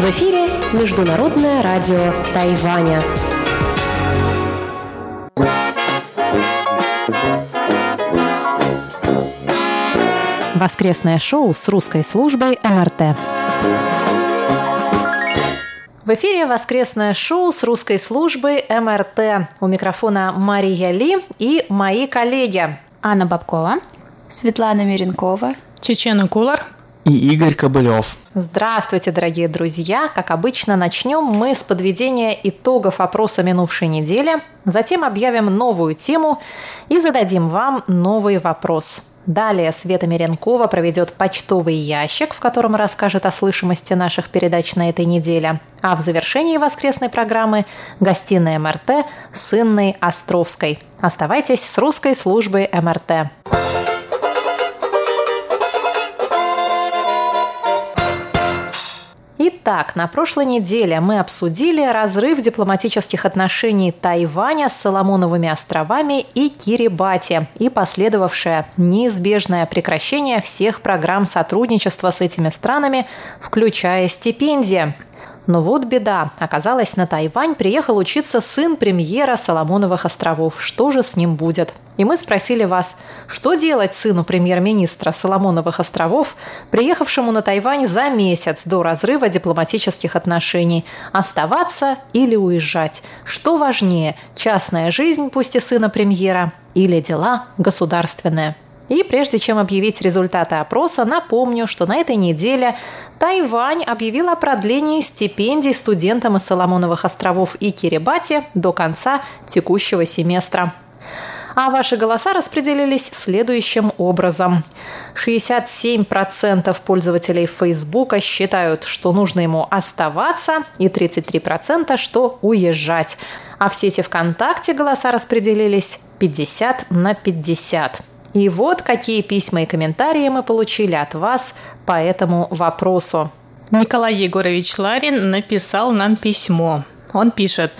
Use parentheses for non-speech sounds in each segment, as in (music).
В эфире Международное радио Тайваня. Воскресное шоу с русской службой МРТ. В эфире воскресное шоу с русской службы МРТ. У микрофона Мария Ли и мои коллеги. Анна Бабкова, Светлана Миренкова, Чечена Кулар. И Игорь Кобылев. Здравствуйте, дорогие друзья! Как обычно, начнем мы с подведения итогов опроса минувшей недели, затем объявим новую тему и зададим вам новый вопрос – Далее Света Миренкова проведет почтовый ящик, в котором расскажет о слышимости наших передач на этой неделе. А в завершении воскресной программы гостиная МРТ с Инной Островской. Оставайтесь с русской службой МРТ. Итак, на прошлой неделе мы обсудили разрыв дипломатических отношений Тайваня с Соломоновыми островами и Кирибати и последовавшее неизбежное прекращение всех программ сотрудничества с этими странами, включая стипендии. Но вот беда. Оказалось, на Тайвань приехал учиться сын премьера Соломоновых островов. Что же с ним будет? И мы спросили вас, что делать сыну премьер-министра Соломоновых островов, приехавшему на Тайвань за месяц до разрыва дипломатических отношений? Оставаться или уезжать? Что важнее, частная жизнь, пусть и сына премьера, или дела государственные? И прежде чем объявить результаты опроса, напомню, что на этой неделе Тайвань объявил о продлении стипендий студентам из Соломоновых островов и Кирибати до конца текущего семестра. А ваши голоса распределились следующим образом. 67% пользователей Фейсбука считают, что нужно ему оставаться, и 33% что уезжать. А в сети ВКонтакте голоса распределились 50 на 50. И вот какие письма и комментарии мы получили от вас по этому вопросу. Николай Егорович Ларин написал нам письмо. Он пишет,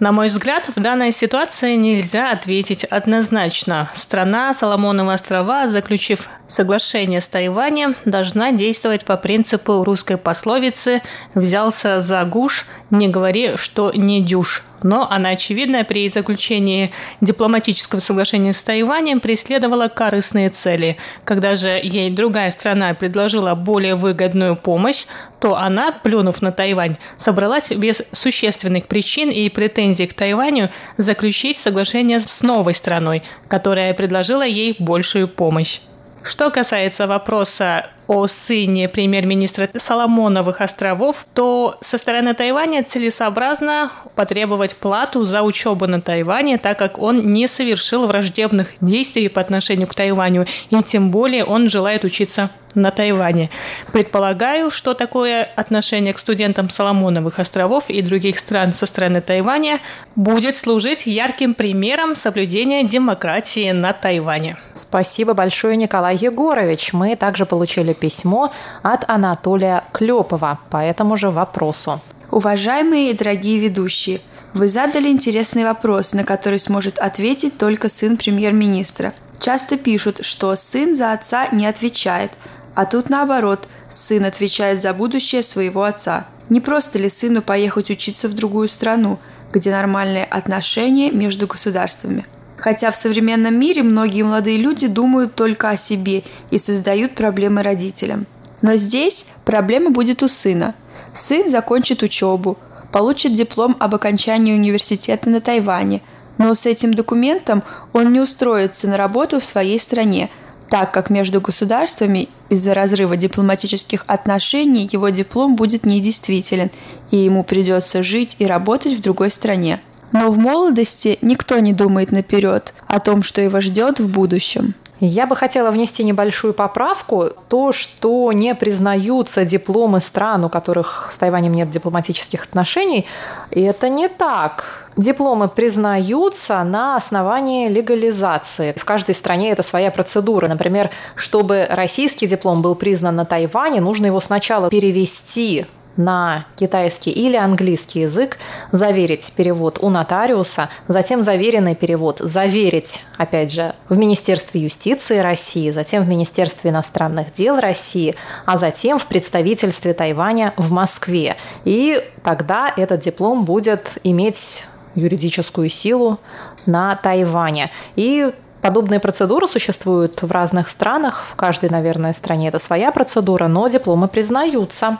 на мой взгляд, в данной ситуации нельзя ответить однозначно. Страна Соломоновы острова, заключив соглашение с Тайванем, должна действовать по принципу русской пословицы «взялся за гуш, не говори, что не дюш» но она, очевидно, при заключении дипломатического соглашения с Тайванем преследовала корыстные цели. Когда же ей другая страна предложила более выгодную помощь, то она, плюнув на Тайвань, собралась без существенных причин и претензий к Тайваню заключить соглашение с новой страной, которая предложила ей большую помощь. Что касается вопроса о сыне премьер-министра Соломоновых островов, то со стороны Тайваня целесообразно потребовать плату за учебу на Тайване, так как он не совершил враждебных действий по отношению к Тайваню, и тем более он желает учиться на Тайване. Предполагаю, что такое отношение к студентам Соломоновых островов и других стран со стороны Тайваня будет служить ярким примером соблюдения демократии на Тайване. Спасибо большое, Николай Егорович. Мы также получили письмо от Анатолия Клепова по этому же вопросу. Уважаемые и дорогие ведущие, вы задали интересный вопрос, на который сможет ответить только сын премьер-министра. Часто пишут, что сын за отца не отвечает, а тут наоборот, сын отвечает за будущее своего отца. Не просто ли сыну поехать учиться в другую страну, где нормальные отношения между государствами? Хотя в современном мире многие молодые люди думают только о себе и создают проблемы родителям. Но здесь проблема будет у сына. Сын закончит учебу, получит диплом об окончании университета на Тайване, но с этим документом он не устроится на работу в своей стране, так как между государствами из-за разрыва дипломатических отношений его диплом будет недействителен, и ему придется жить и работать в другой стране. Но в молодости никто не думает наперед о том, что его ждет в будущем. Я бы хотела внести небольшую поправку. То, что не признаются дипломы стран, у которых с Тайванем нет дипломатических отношений, это не так. Дипломы признаются на основании легализации. В каждой стране это своя процедура. Например, чтобы российский диплом был признан на Тайване, нужно его сначала перевести на китайский или английский язык, заверить перевод у нотариуса, затем заверенный перевод заверить, опять же, в Министерстве юстиции России, затем в Министерстве иностранных дел России, а затем в представительстве Тайваня в Москве. И тогда этот диплом будет иметь юридическую силу на Тайване. И Подобные процедуры существуют в разных странах. В каждой, наверное, стране это своя процедура, но дипломы признаются.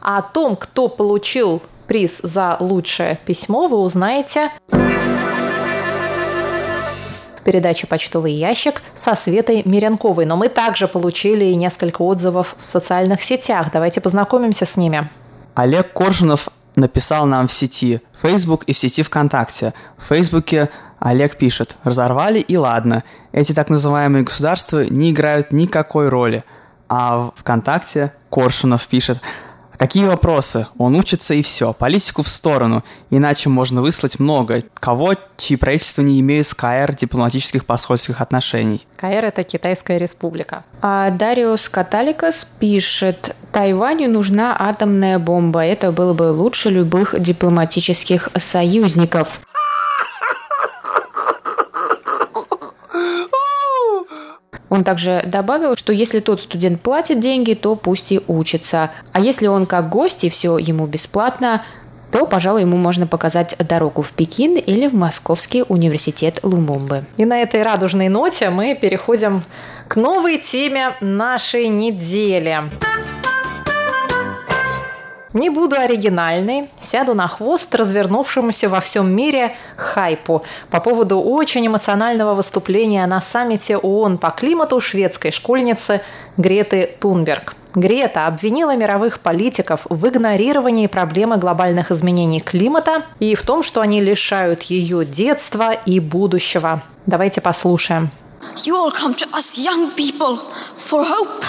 А о том, кто получил приз за лучшее письмо, вы узнаете в передаче «Почтовый ящик» со Светой Миренковой. Но мы также получили несколько отзывов в социальных сетях. Давайте познакомимся с ними. Олег Коржунов написал нам в сети Facebook и в сети ВКонтакте. В Фейсбуке Олег пишет «Разорвали и ладно. Эти так называемые государства не играют никакой роли». А в ВКонтакте Коршунов пишет Какие вопросы? Он учится и все. Политику в сторону. Иначе можно выслать много. Кого, чьи правительства не имеют с КР дипломатических посольских отношений. КР – это Китайская республика. А Дариус Каталикас пишет, Тайваню нужна атомная бомба. Это было бы лучше любых дипломатических союзников. Он также добавил, что если тот студент платит деньги, то пусть и учится. А если он как гость и все ему бесплатно, то, пожалуй, ему можно показать дорогу в Пекин или в Московский университет Лумумбы. И на этой радужной ноте мы переходим к новой теме нашей недели. Не буду оригинальной, сяду на хвост развернувшемуся во всем мире хайпу по поводу очень эмоционального выступления на саммите ООН по климату шведской школьницы Греты Тунберг. Грета обвинила мировых политиков в игнорировании проблемы глобальных изменений климата и в том, что они лишают ее детства и будущего. Давайте послушаем. You all come to us young people for hope.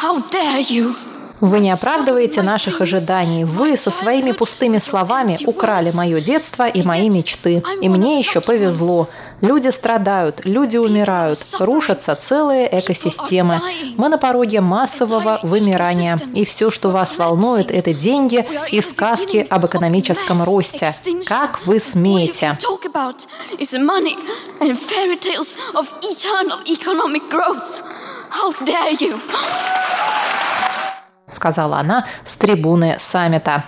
How dare you? Вы не оправдываете наших ожиданий. Вы со своими пустыми словами украли мое детство и мои мечты. И мне еще повезло. Люди страдают, люди умирают, рушатся целые экосистемы. Мы на пороге массового вымирания. И все, что вас волнует, это деньги и сказки об экономическом росте. Как вы смеете? How dare you? Сказала она с трибуны саммита.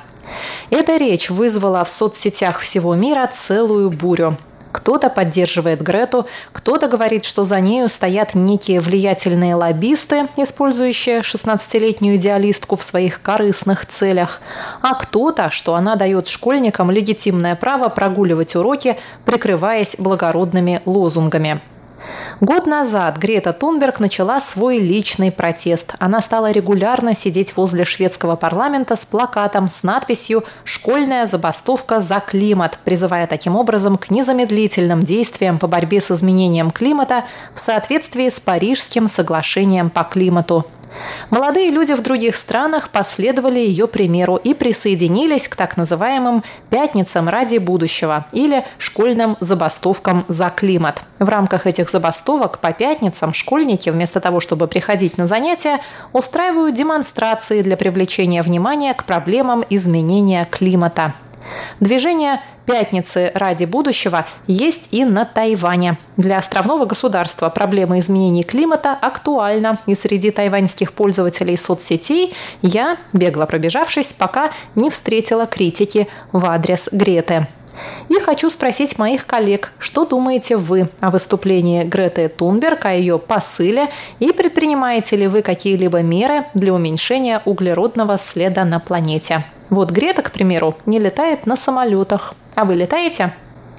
Эта речь вызвала в соцсетях всего мира целую бурю. Кто-то поддерживает Грету, кто-то говорит, что за нею стоят некие влиятельные лоббисты, использующие 16-летнюю идеалистку в своих корыстных целях, а кто-то, что она дает школьникам легитимное право прогуливать уроки, прикрываясь благородными лозунгами. Год назад Грета Тунберг начала свой личный протест. Она стала регулярно сидеть возле шведского парламента с плакатом с надписью «Школьная забастовка за климат», призывая таким образом к незамедлительным действиям по борьбе с изменением климата в соответствии с Парижским соглашением по климату. Молодые люди в других странах последовали ее примеру и присоединились к так называемым «пятницам ради будущего» или «школьным забастовкам за климат». В рамках этих забастовок по пятницам школьники вместо того, чтобы приходить на занятия, устраивают демонстрации для привлечения внимания к проблемам изменения климата. Движение «Пятницы ради будущего» есть и на Тайване. Для островного государства проблема изменений климата актуальна, и среди тайваньских пользователей соцсетей я, бегло пробежавшись, пока не встретила критики в адрес Греты. И хочу спросить моих коллег, что думаете вы о выступлении Греты Тунберг, о ее посыле, и предпринимаете ли вы какие-либо меры для уменьшения углеродного следа на планете? Вот Грета, к примеру, не летает на самолетах. А вы летаете?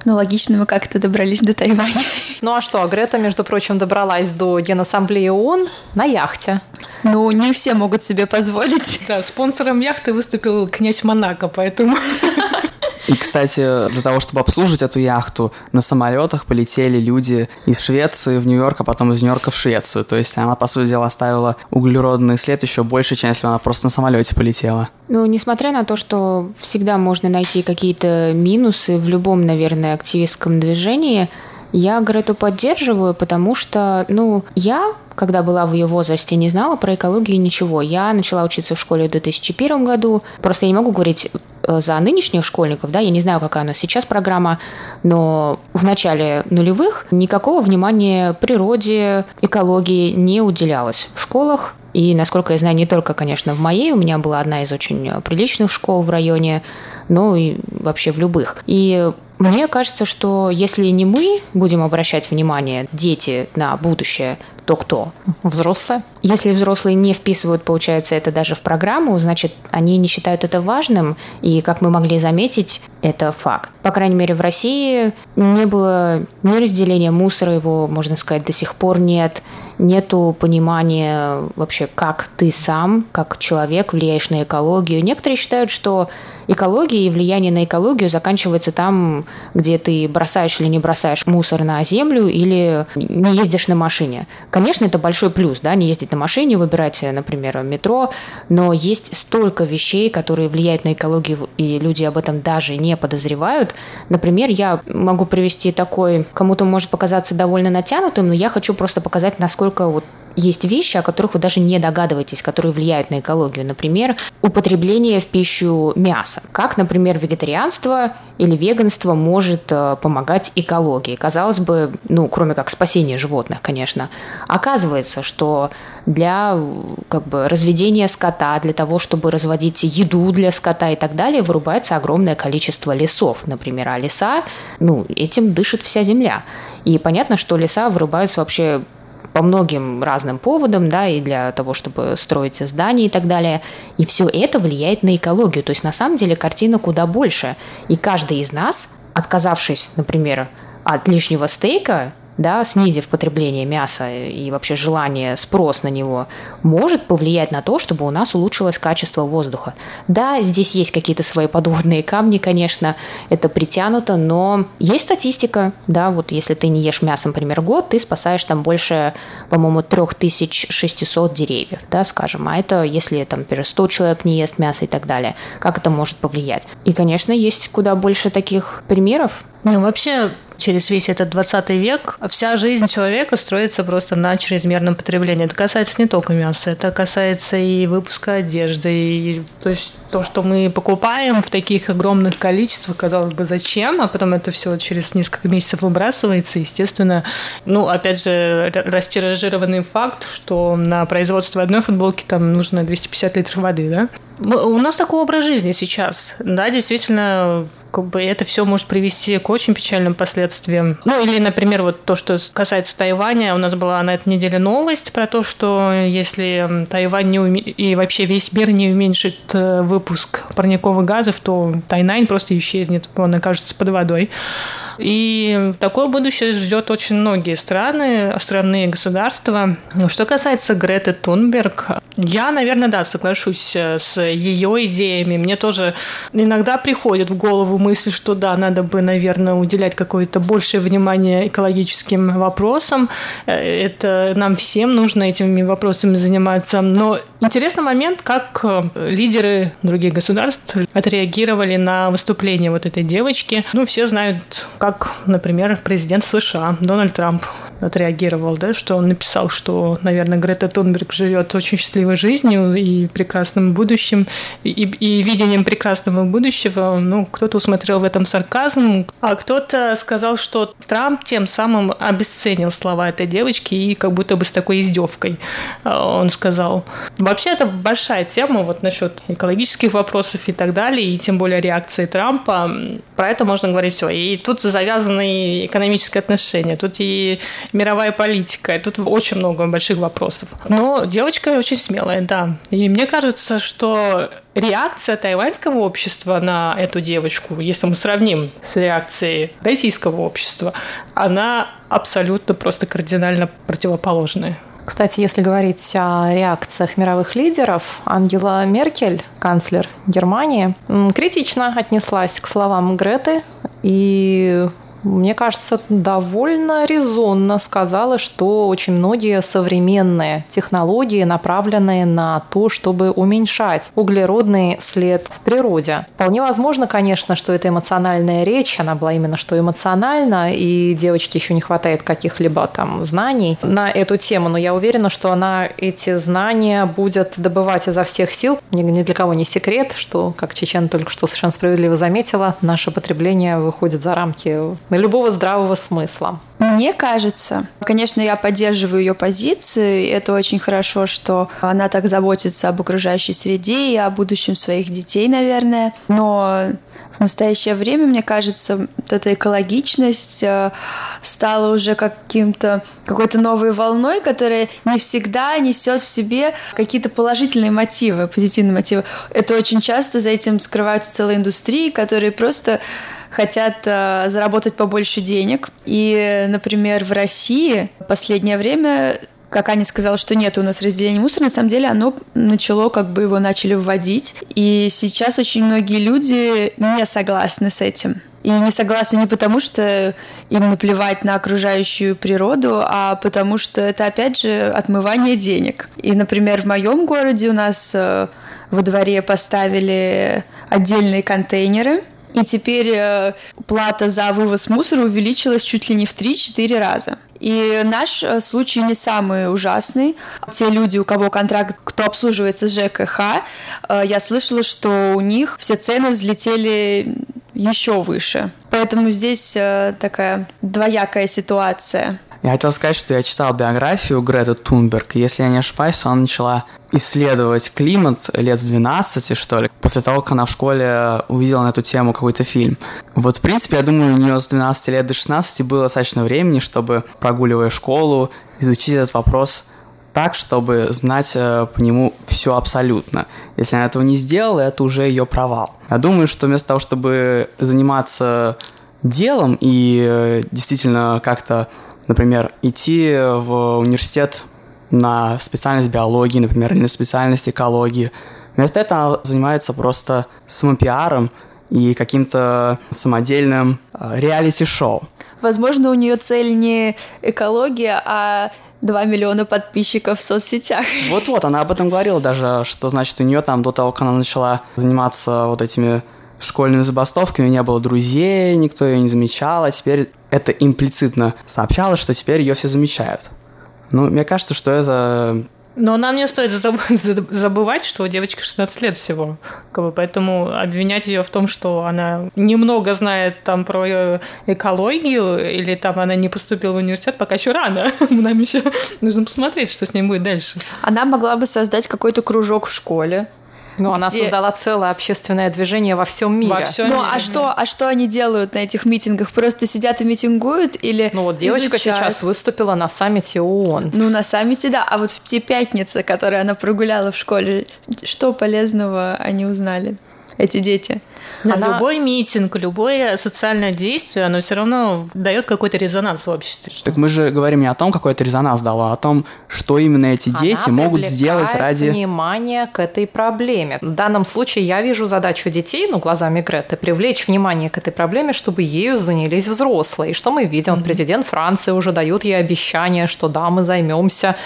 Ну, логично, мы как-то добрались до Тайваня. Ну а что, Грета, между прочим, добралась до Генассамблеи ООН на яхте. Ну, не все могут себе позволить. Да, спонсором яхты выступил князь Монако, поэтому... (laughs) И, кстати, для того, чтобы обслужить эту яхту, на самолетах полетели люди из Швеции в Нью-Йорк, а потом из Нью-Йорка в Швецию. То есть она, по сути дела, оставила углеродный след еще больше, чем если бы она просто на самолете полетела. Ну, несмотря на то, что всегда можно найти какие-то минусы в любом, наверное, активистском движении, Я Грету поддерживаю, потому что, ну, я когда была в ее возрасте, не знала про экологию ничего. Я начала учиться в школе в 2001 году. Просто я не могу говорить э, за нынешних школьников, да, я не знаю, какая у нас сейчас программа, но в начале нулевых никакого внимания природе, экологии не уделялось в школах. И, насколько я знаю, не только, конечно, в моей, у меня была одна из очень приличных школ в районе, но и вообще в любых. И мне кажется, что если не мы будем обращать внимание, дети, на будущее, то кто? Взрослые. Если взрослые не вписывают, получается, это даже в программу, значит, они не считают это важным, и, как мы могли заметить, это факт. По крайней мере, в России не было ни разделения мусора, его, можно сказать, до сих пор нет, нету понимания вообще, как ты сам, как человек влияешь на экологию. Некоторые считают, что экология и влияние на экологию заканчивается там, где ты бросаешь или не бросаешь мусор на землю или не ездишь на машине. Конечно, это большой плюс, да, не ездить на машине, выбирать, например, метро, но есть столько вещей, которые влияют на экологию, и люди об этом даже не подозревают. Например, я могу привести такой, кому-то может показаться довольно натянутым, но я хочу просто показать, насколько вот есть вещи, о которых вы даже не догадываетесь, которые влияют на экологию. Например, употребление в пищу мяса. Как, например, вегетарианство или веганство может э, помогать экологии. Казалось бы, ну, кроме как спасения животных, конечно. Оказывается, что для как бы, разведения скота, для того, чтобы разводить еду для скота и так далее, вырубается огромное количество лесов, например. А леса, ну, этим дышит вся земля. И понятно, что леса вырубаются вообще по многим разным поводам, да, и для того, чтобы строить здания и так далее. И все это влияет на экологию. То есть на самом деле картина куда больше. И каждый из нас, отказавшись, например, от лишнего стейка, да, снизив потребление мяса и вообще желание, спрос на него, может повлиять на то, чтобы у нас улучшилось качество воздуха. Да, здесь есть какие-то свои подводные камни, конечно, это притянуто, но есть статистика, да, вот если ты не ешь мясо, например, год, ты спасаешь там больше, по-моему, 3600 деревьев, да, скажем, а это если там, например, 100 человек не ест мясо и так далее, как это может повлиять? И, конечно, есть куда больше таких примеров, ну, вообще, через весь этот 20 век вся жизнь человека строится просто на чрезмерном потреблении. Это касается не только мяса, это касается и выпуска одежды, и, то есть то, что мы покупаем в таких огромных количествах, казалось бы, зачем, а потом это все через несколько месяцев выбрасывается, естественно, ну, опять же, растиражированный факт, что на производство одной футболки там нужно 250 литров воды, да? У нас такой образ жизни сейчас, да, действительно, как бы это все может привести к очень печальным последствиям. Ну, или, например, вот то, что касается Тайваня, у нас была на этой неделе новость про то, что если Тайвань не уме... и вообще весь мир не уменьшит э, выпуск парниковых газов, то Тайнань просто исчезнет, он окажется под водой. И такое будущее ждет очень многие страны, страны и государства. Что касается Греты Тунберг, я, наверное, да, соглашусь э, с ее идеями. Мне тоже иногда приходит в голову мысль, что да, надо бы, наверное, уделять какое-то большее внимание экологическим вопросам. Э, это нам всем нужно этими вопросами заниматься. Но интересный момент, как э, лидеры других государств отреагировали на выступление вот этой девочки. Ну, все знают, как, например, президент США Дональд Трамп отреагировал, да, что он написал, что, наверное, Грета Тунберг живет очень счастливой жизнью и прекрасным будущим, и, и видением прекрасного будущего. Ну, кто-то усмотрел в этом сарказм, а кто-то сказал, что Трамп тем самым обесценил слова этой девочки и как будто бы с такой издевкой а, он сказал. Вообще, это большая тема вот насчет экологических вопросов и так далее, и тем более реакции Трампа. Про это можно говорить все. И тут завязаны экономические отношения, тут и мировая политика. И тут очень много больших вопросов. Но девочка очень смелая, да. И мне кажется, что реакция тайваньского общества на эту девочку, если мы сравним с реакцией российского общества, она абсолютно просто кардинально противоположная. Кстати, если говорить о реакциях мировых лидеров, Ангела Меркель, канцлер Германии, критично отнеслась к словам Греты и мне кажется, довольно резонно сказала, что очень многие современные технологии направлены на то, чтобы уменьшать углеродный след в природе. Вполне возможно, конечно, что это эмоциональная речь, она была именно что эмоциональна, и девочке еще не хватает каких-либо там знаний на эту тему, но я уверена, что она эти знания будет добывать изо всех сил. Ни, для кого не секрет, что, как Чечен только что совершенно справедливо заметила, наше потребление выходит за рамки любого здравого смысла. Мне кажется, конечно, я поддерживаю ее позицию, это очень хорошо, что она так заботится об окружающей среде и о будущем своих детей, наверное. Но в настоящее время, мне кажется, вот эта экологичность э, стала уже каким-то какой-то новой волной, которая не всегда несет в себе какие-то положительные мотивы, позитивные мотивы. Это очень часто за этим скрываются целые индустрии, которые просто хотят э, заработать побольше денег. И, например, в России в последнее время как Аня сказала, что нет у нас разделения мусора, на самом деле оно начало, как бы его начали вводить. И сейчас очень многие люди не согласны с этим. И не согласны не потому, что им наплевать на окружающую природу, а потому что это, опять же, отмывание денег. И, например, в моем городе у нас э, во дворе поставили отдельные контейнеры, и теперь э, плата за вывоз мусора увеличилась чуть ли не в 3-4 раза. И наш э, случай не самый ужасный. Те люди, у кого контракт, кто обслуживается ЖКХ, э, я слышала, что у них все цены взлетели еще выше. Поэтому здесь такая двоякая ситуация. Я хотел сказать, что я читал биографию Греты Тунберг, если я не ошибаюсь, то она начала исследовать климат лет с 12, что ли, после того, как она в школе увидела на эту тему какой-то фильм. Вот, в принципе, я думаю, у нее с 12 лет до 16 было достаточно времени, чтобы, прогуливая школу, изучить этот вопрос так, чтобы знать э, по нему все абсолютно. Если она этого не сделала, это уже ее провал. Я думаю, что вместо того, чтобы заниматься делом и э, действительно как-то например, идти в университет на специальность биологии, например, или на специальность экологии. Вместо этого она занимается просто самопиаром и каким-то самодельным э, реалити-шоу. Возможно, у нее цель не экология, а 2 миллиона подписчиков в соцсетях. Вот-вот, она об этом говорила даже, что, значит, у нее там до того, как она начала заниматься вот этими школьными забастовками, не было друзей, никто ее не замечал, а теперь это имплицитно сообщалось, что теперь ее все замечают. Ну, мне кажется, что это но нам не стоит забывать, что девочка 16 лет всего. Как бы, поэтому обвинять ее в том, что она немного знает там про экологию или там она не поступила в университет, пока еще рано. (laughs) Нам еще нужно посмотреть, что с ней будет дальше. Она могла бы создать какой-то кружок в школе, ну, она где... создала целое общественное движение во всем мире. Во всем ну, мире. а что, а что они делают на этих митингах? Просто сидят и митингуют или Ну, вот девочка изучают? сейчас выступила на саммите ООН. Ну, на саммите, да. А вот в те пятницы, которые она прогуляла в школе, что полезного они узнали, эти дети? Да, она... Любой митинг, любое социальное действие, оно все равно дает какой-то резонанс в обществе. Так мы же говорим не о том, какой это резонанс дало, а о том, что именно эти дети она могут сделать ради... внимание к этой проблеме. В данном случае я вижу задачу детей, ну, глазами Греты, привлечь внимание к этой проблеме, чтобы ею занялись взрослые. И что мы видим? Mm-hmm. Президент Франции уже дает ей обещание, что да, мы займемся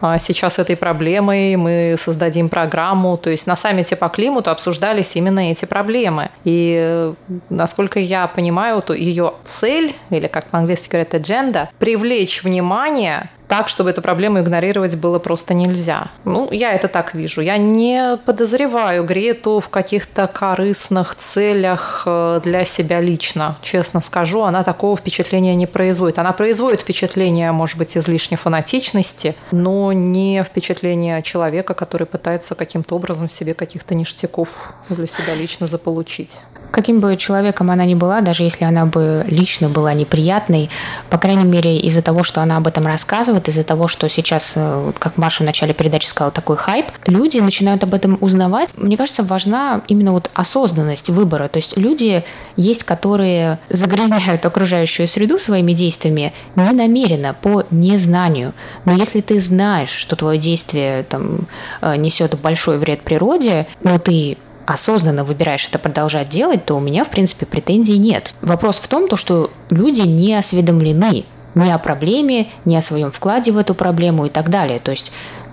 а, сейчас этой проблемой, мы создадим программу. То есть на саммите по климату обсуждались именно эти проблемы. И насколько я понимаю, то ее цель, или как по-английски говорят, agenda, привлечь внимание так, чтобы эту проблему игнорировать было просто нельзя. Ну, я это так вижу. Я не подозреваю Грету в каких-то корыстных целях э, для себя лично. Честно скажу, она такого впечатления не производит. Она производит впечатление, может быть, излишней фанатичности, но не впечатление человека, который пытается каким-то образом себе каких-то ништяков для себя лично заполучить. Каким бы человеком она ни была, даже если она бы лично была неприятной, по крайней мере, из-за того, что она об этом рассказывает, из-за того, что сейчас, э, как Маша в начале передачи сказала, такой хайп, люди начинают об этом узнавать. Мне кажется, важна именно вот осознанность выбора. То есть люди есть, которые загрязняют окружающую среду своими действиями не намеренно, по незнанию. Но если ты знаешь, что твое действие там, э, несет большой вред природе, но ты осознанно выбираешь это продолжать делать, то у меня, в принципе, претензий нет. Вопрос в том, то, что люди не осведомлены ни о проблеме, ни о своем вкладе в эту проблему и так далее. То есть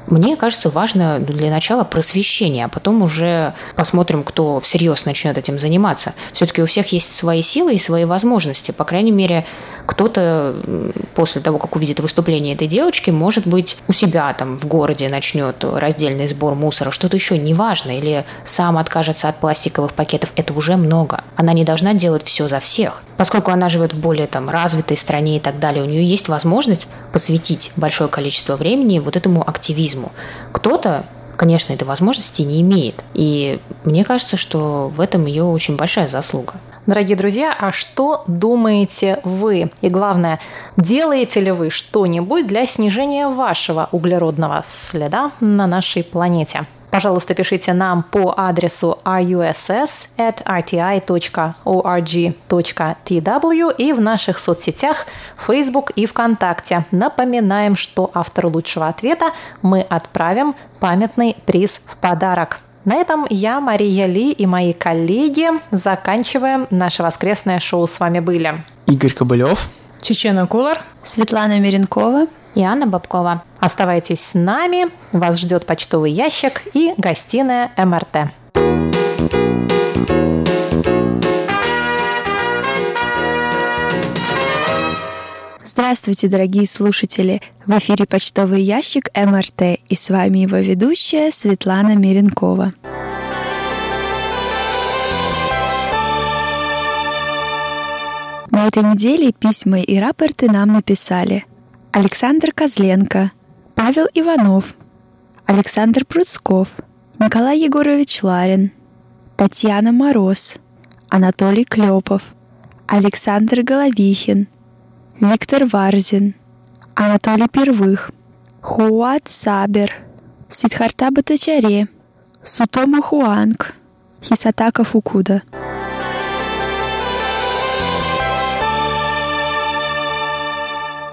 мне кажется, важно для начала просвещение, а потом уже посмотрим, кто всерьез начнет этим заниматься. Все-таки у всех есть свои силы и свои возможности. По крайней мере, кто-то после того, как увидит выступление этой девочки, может быть, у себя там в городе начнет раздельный сбор мусора, что-то еще неважно, или сам откажется от пластиковых пакетов. Это уже много. Она не должна делать все за всех. Поскольку она живет в более там, развитой стране и так далее, у нее есть возможность посвятить большое количество времени вот этому активизму аутизму. Кто-то конечно, этой возможности не имеет. И мне кажется, что в этом ее очень большая заслуга. Дорогие друзья, а что думаете вы? И главное, делаете ли вы что-нибудь для снижения вашего углеродного следа на нашей планете? Пожалуйста, пишите нам по адресу russ@rti.org.tw и в наших соцсетях Facebook и ВКонтакте. Напоминаем, что автору лучшего ответа мы отправим памятный приз в подарок. На этом я, Мария Ли и мои коллеги заканчиваем наше воскресное шоу. С вами были Игорь Кобылев, Чечена Кулар, Светлана Миренкова и Анна Бабкова. Оставайтесь с нами, вас ждет почтовый ящик и гостиная МРТ. Здравствуйте, дорогие слушатели! В эфире почтовый ящик МРТ и с вами его ведущая Светлана Миренкова. На этой неделе письма и рапорты нам написали Александр Козленко, Павел Иванов, Александр Пруцков, Николай Егорович Ларин, Татьяна Мороз, Анатолий Клепов, Александр Головихин, Виктор Варзин, Анатолий Первых, Хуат Сабер, Сидхарта Батачаре, Сутома Хуанг, Хисатака Фукуда –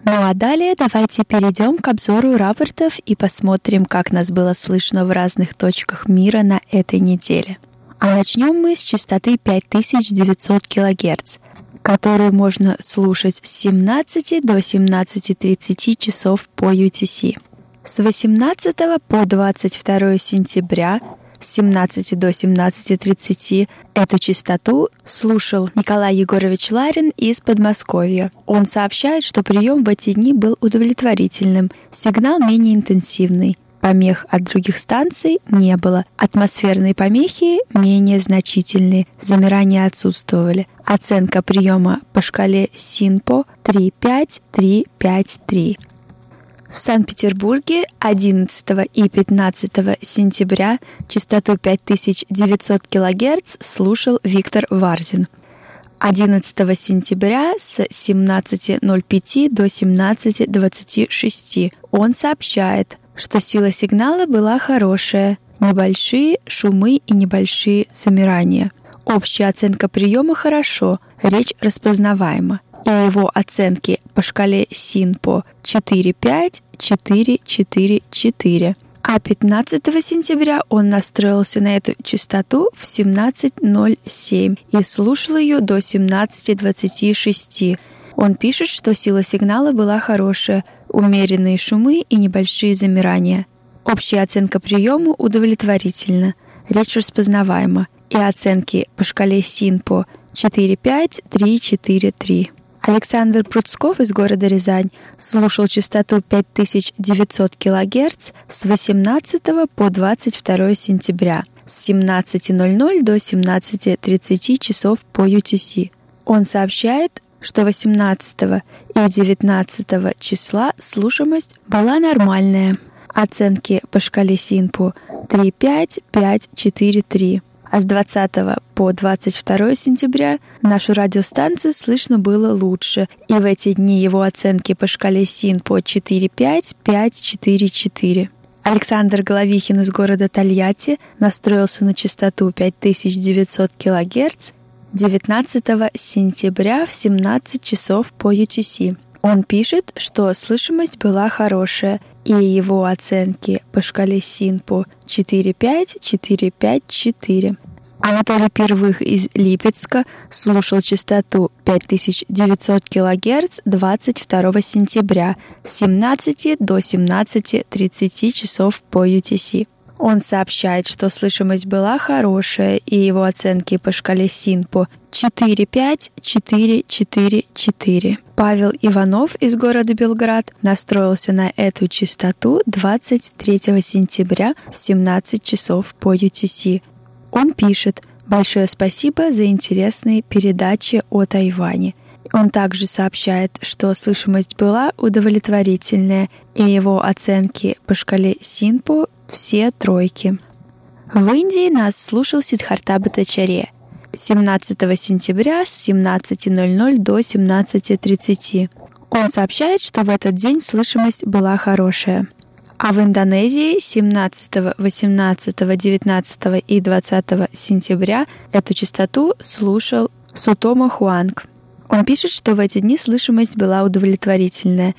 Ну а далее давайте перейдем к обзору рапортов и посмотрим, как нас было слышно в разных точках мира на этой неделе. А начнем мы с частоты 5900 кГц, которую можно слушать с 17 до 17.30 часов по UTC. С 18 по 22 сентября с 17 до 17.30. Эту частоту слушал Николай Егорович Ларин из Подмосковья. Он сообщает, что прием в эти дни был удовлетворительным, сигнал менее интенсивный. Помех от других станций не было. Атмосферные помехи менее значительные. Замирания отсутствовали. Оценка приема по шкале СИНПО 35353. В Санкт-Петербурге 11 и 15 сентября частоту 5900 кГц слушал Виктор Варзин. 11 сентября с 17.05 до 17.26 он сообщает, что сила сигнала была хорошая, небольшие шумы и небольшие замирания. Общая оценка приема хорошо, речь распознаваема и его оценки по шкале СИНПО 4-5-4-4-4. А 15 сентября он настроился на эту частоту в 17.07 и слушал ее до 17.26. Он пишет, что сила сигнала была хорошая, умеренные шумы и небольшие замирания. Общая оценка приема удовлетворительна, речь распознаваема, и оценки по шкале СИНПО 4-5-3-4-3. Александр Пруцков из города Рязань слушал частоту 5900 кГц с 18 по 22 сентября с 17.00 до 17.30 часов по UTC. Он сообщает, что 18 и 19 числа слушаемость была нормальная. Оценки по шкале Синпу 3.5, 5, 4, 3 а с 20 по 22 сентября нашу радиостанцию слышно было лучше, и в эти дни его оценки по шкале СИН по 4.5, 5.4.4. Александр Головихин из города Тольятти настроился на частоту 5900 кГц 19 сентября в 17 часов по UTC. Он пишет, что слышимость была хорошая, и его оценки по шкале СИНПО 4.5, 4.5, 4. Анатолий Первых из Липецка слушал частоту 5900 кГц 22 сентября с 17 до 17.30 часов по UTC. Он сообщает, что слышимость была хорошая, и его оценки по шкале СИНПО 4-5-4-4-4. Павел Иванов из города Белград настроился на эту частоту 23 сентября в 17 часов по UTC. Он пишет «Большое спасибо за интересные передачи о Тайване». Он также сообщает, что слышимость была удовлетворительная, и его оценки по шкале Синпу все тройки. В Индии нас слушал Сидхарта Батачаре 17 сентября с 17.00 до 17.30. Он сообщает, что в этот день слышимость была хорошая. А в Индонезии 17, 18, 19 и 20 сентября эту частоту слушал Сутома Хуанг. Он пишет, что в эти дни слышимость была удовлетворительная.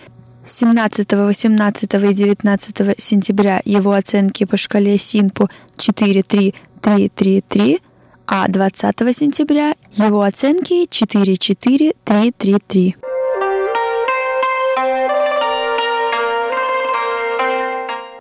17, 18 и 19 сентября его оценки по шкале Синпу 4-3-3-3-3, а 20 сентября его оценки 4-4-3-3-3.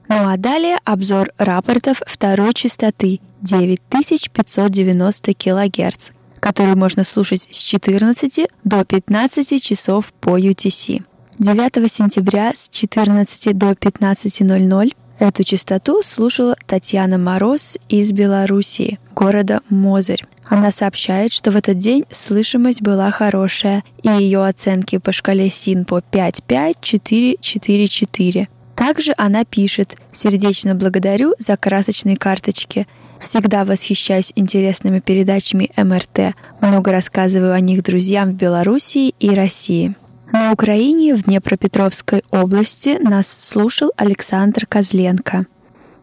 Ну а далее обзор рапортов второй частоты 9590 кГц, который можно слушать с 14 до 15 часов по UTC. 9 сентября с 14 до 15.00 эту частоту слушала Татьяна Мороз из Белоруссии, города Мозырь. Она сообщает, что в этот день слышимость была хорошая, и ее оценки по шкале СИНПО 5-5-4-4-4. Также она пишет «Сердечно благодарю за красочные карточки. Всегда восхищаюсь интересными передачами МРТ. Много рассказываю о них друзьям в Белоруссии и России». На Украине в Днепропетровской области нас слушал Александр Козленко.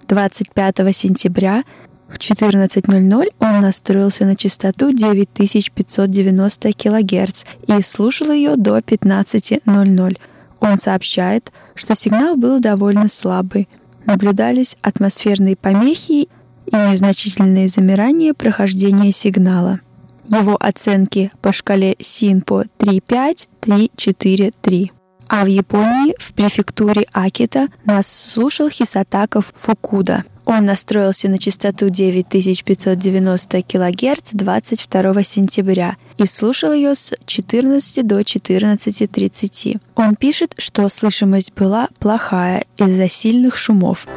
25 сентября в 14.00 он настроился на частоту 9590 кГц и слушал ее до 15.00. Он сообщает, что сигнал был довольно слабый. Наблюдались атмосферные помехи и незначительные замирания прохождения сигнала. Его оценки по шкале СИНПО 3.5, 3.4, А в Японии, в префектуре Акита, нас слушал Хисатаков Фукуда. Он настроился на частоту 9590 кГц 22 сентября и слушал ее с 14 до 14.30. Он пишет, что слышимость была плохая из-за сильных шумов.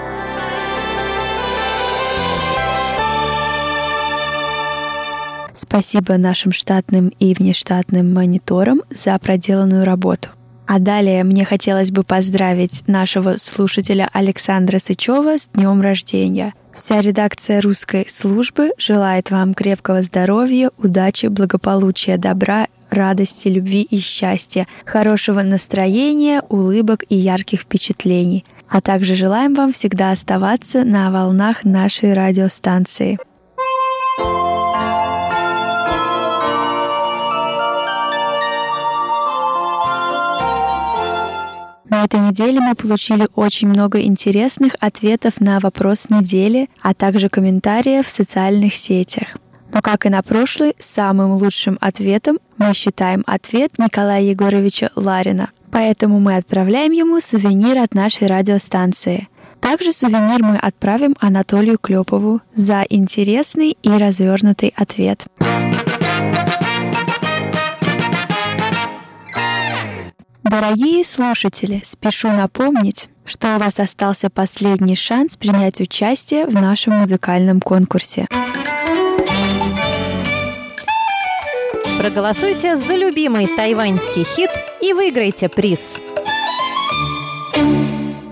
Спасибо нашим штатным и внештатным мониторам за проделанную работу. А далее мне хотелось бы поздравить нашего слушателя Александра Сычева с днем рождения. Вся редакция русской службы желает вам крепкого здоровья, удачи, благополучия, добра, радости, любви и счастья, хорошего настроения, улыбок и ярких впечатлений. А также желаем вам всегда оставаться на волнах нашей радиостанции. На этой неделе мы получили очень много интересных ответов на вопрос недели, а также комментариев в социальных сетях. Но, как и на прошлый, самым лучшим ответом мы считаем ответ Николая Егоровича Ларина. Поэтому мы отправляем ему сувенир от нашей радиостанции. Также сувенир мы отправим Анатолию Клепову за интересный и развернутый ответ. Дорогие слушатели, спешу напомнить, что у вас остался последний шанс принять участие в нашем музыкальном конкурсе. Проголосуйте за любимый тайваньский хит и выиграйте приз.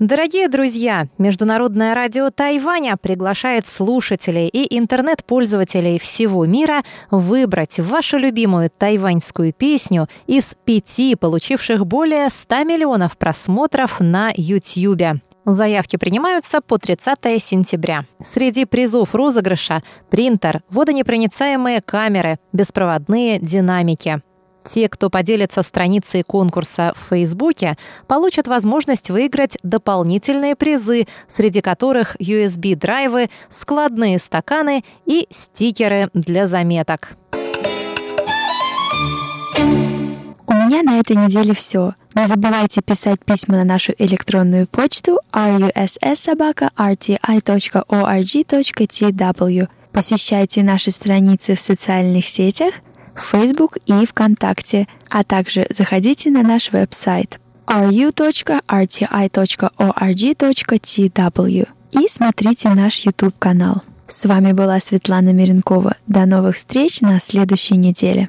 Дорогие друзья, Международное радио Тайваня приглашает слушателей и интернет-пользователей всего мира выбрать вашу любимую тайваньскую песню из пяти, получивших более 100 миллионов просмотров на YouTube. Заявки принимаются по 30 сентября. Среди призов розыгрыша – принтер, водонепроницаемые камеры, беспроводные динамики. Те, кто поделится страницей конкурса в Фейсбуке, получат возможность выиграть дополнительные призы, среди которых USB-драйвы, складные стаканы и стикеры для заметок. У меня на этой неделе все. Не забывайте писать письма на нашу электронную почту russsobaka.rti.org.tw. Посещайте наши страницы в социальных сетях, Facebook и ВКонтакте, а также заходите на наш веб-сайт ru.rti.org.tw и смотрите наш YouTube-канал. С вами была Светлана Миренкова. До новых встреч на следующей неделе.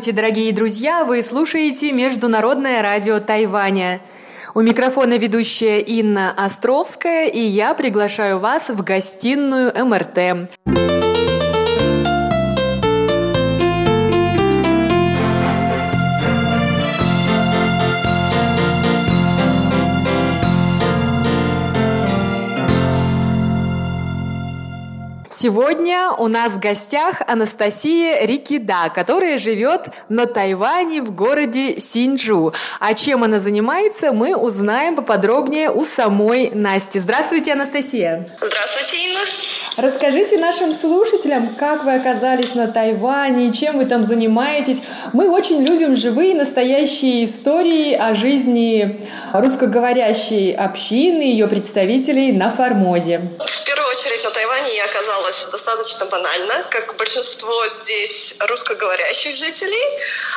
Здравствуйте, дорогие друзья! Вы слушаете Международное радио Тайваня. У микрофона ведущая Инна Островская, и я приглашаю вас в гостиную МРТ. Сегодня у нас в гостях Анастасия Рикида, которая живет на Тайване в городе Синджу. А чем она занимается, мы узнаем поподробнее у самой Насти. Здравствуйте, Анастасия. Здравствуйте, Инна. Расскажите нашим слушателям, как вы оказались на Тайване, чем вы там занимаетесь. Мы очень любим живые, настоящие истории о жизни русскоговорящей общины, ее представителей на Формозе. В первую очередь на Тайване я оказалась достаточно банально, как большинство здесь русскоговорящих жителей.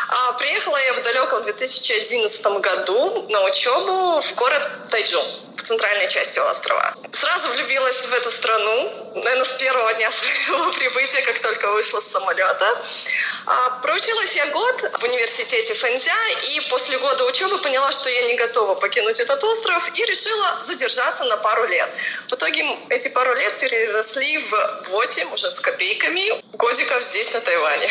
А приехала я в далеком 2011 году на учебу в город Тайджун центральной части острова. Сразу влюбилась в эту страну, наверное, с первого дня (laughs) своего прибытия, как только вышла с самолета. А, проучилась я год в университете Фэнзя, и после года учебы поняла, что я не готова покинуть этот остров, и решила задержаться на пару лет. В итоге эти пару лет переросли в 8, уже с копейками, годиков здесь, на Тайване.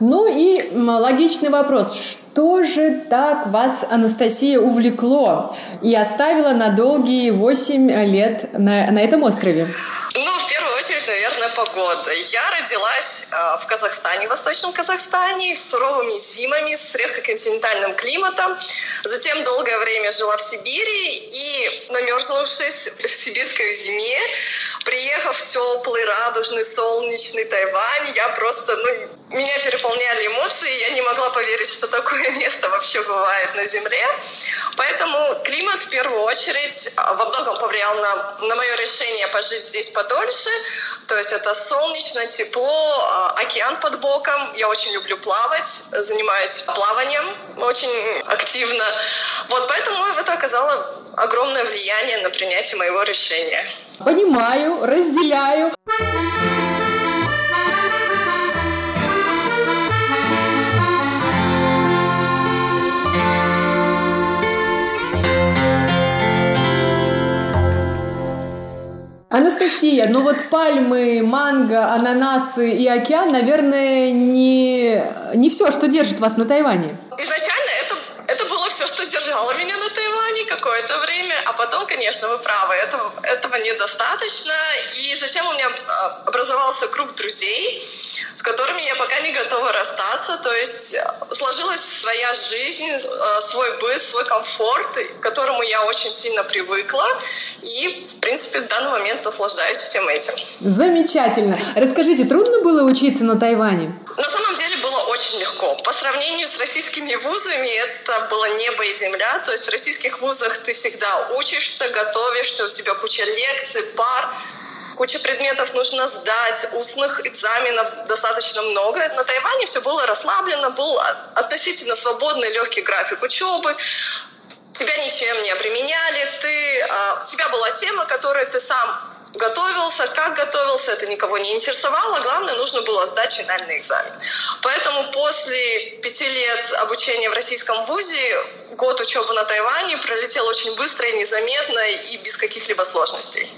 Ну и логичный вопрос. Что же так вас, Анастасия, увлекло и оставило на долгие 8 лет на, на этом острове? Ну, в первую очередь, наверное, погода. Я родилась э, в Казахстане, в Восточном Казахстане, с суровыми зимами, с резко континентальным климатом. Затем долгое время жила в Сибири и, намерзнувшись в сибирской зиме, приехав в теплый, радужный, солнечный Тайвань, я просто, ну, меня переполняли эмоции, я не могла поверить, что такое (laughs) место вообще бывает на Земле. Поэтому климат в первую очередь а, во многом повлиял на, на мое решение пожить здесь подольше. То есть это солнечно, тепло, а, океан под боком. Я очень люблю плавать, занимаюсь плаванием очень активно. Вот поэтому это оказало огромное влияние на принятие моего решения. Понимаю, разделяю. Анастасия, ну вот пальмы, манго, ананасы и океан, наверное, не, не все, что держит вас на Тайване. Изначально все, что держало меня на Тайване какое-то время, а потом, конечно, вы правы, этого, этого недостаточно. И затем у меня а, образовался круг друзей, с которыми я пока не готова расстаться. То есть сложилась своя жизнь, а, свой быт, свой комфорт, к которому я очень сильно привыкла. И, в принципе, в данный момент наслаждаюсь всем этим. Замечательно. Расскажите, трудно было учиться на Тайване? На самом деле очень легко. По сравнению с российскими вузами это было небо и земля. То есть в российских вузах ты всегда учишься, готовишься, у тебя куча лекций, пар, куча предметов нужно сдать, устных экзаменов достаточно много. На Тайване все было расслаблено, был относительно свободный, легкий график учебы тебя ничем не обременяли, ты, а, у тебя была тема, которую ты сам готовился, как готовился, это никого не интересовало. Главное, нужно было сдать финальный экзамен. Поэтому после пяти лет обучения в российском вузе год учебы на Тайване пролетел очень быстро и незаметно и без каких-либо сложностей.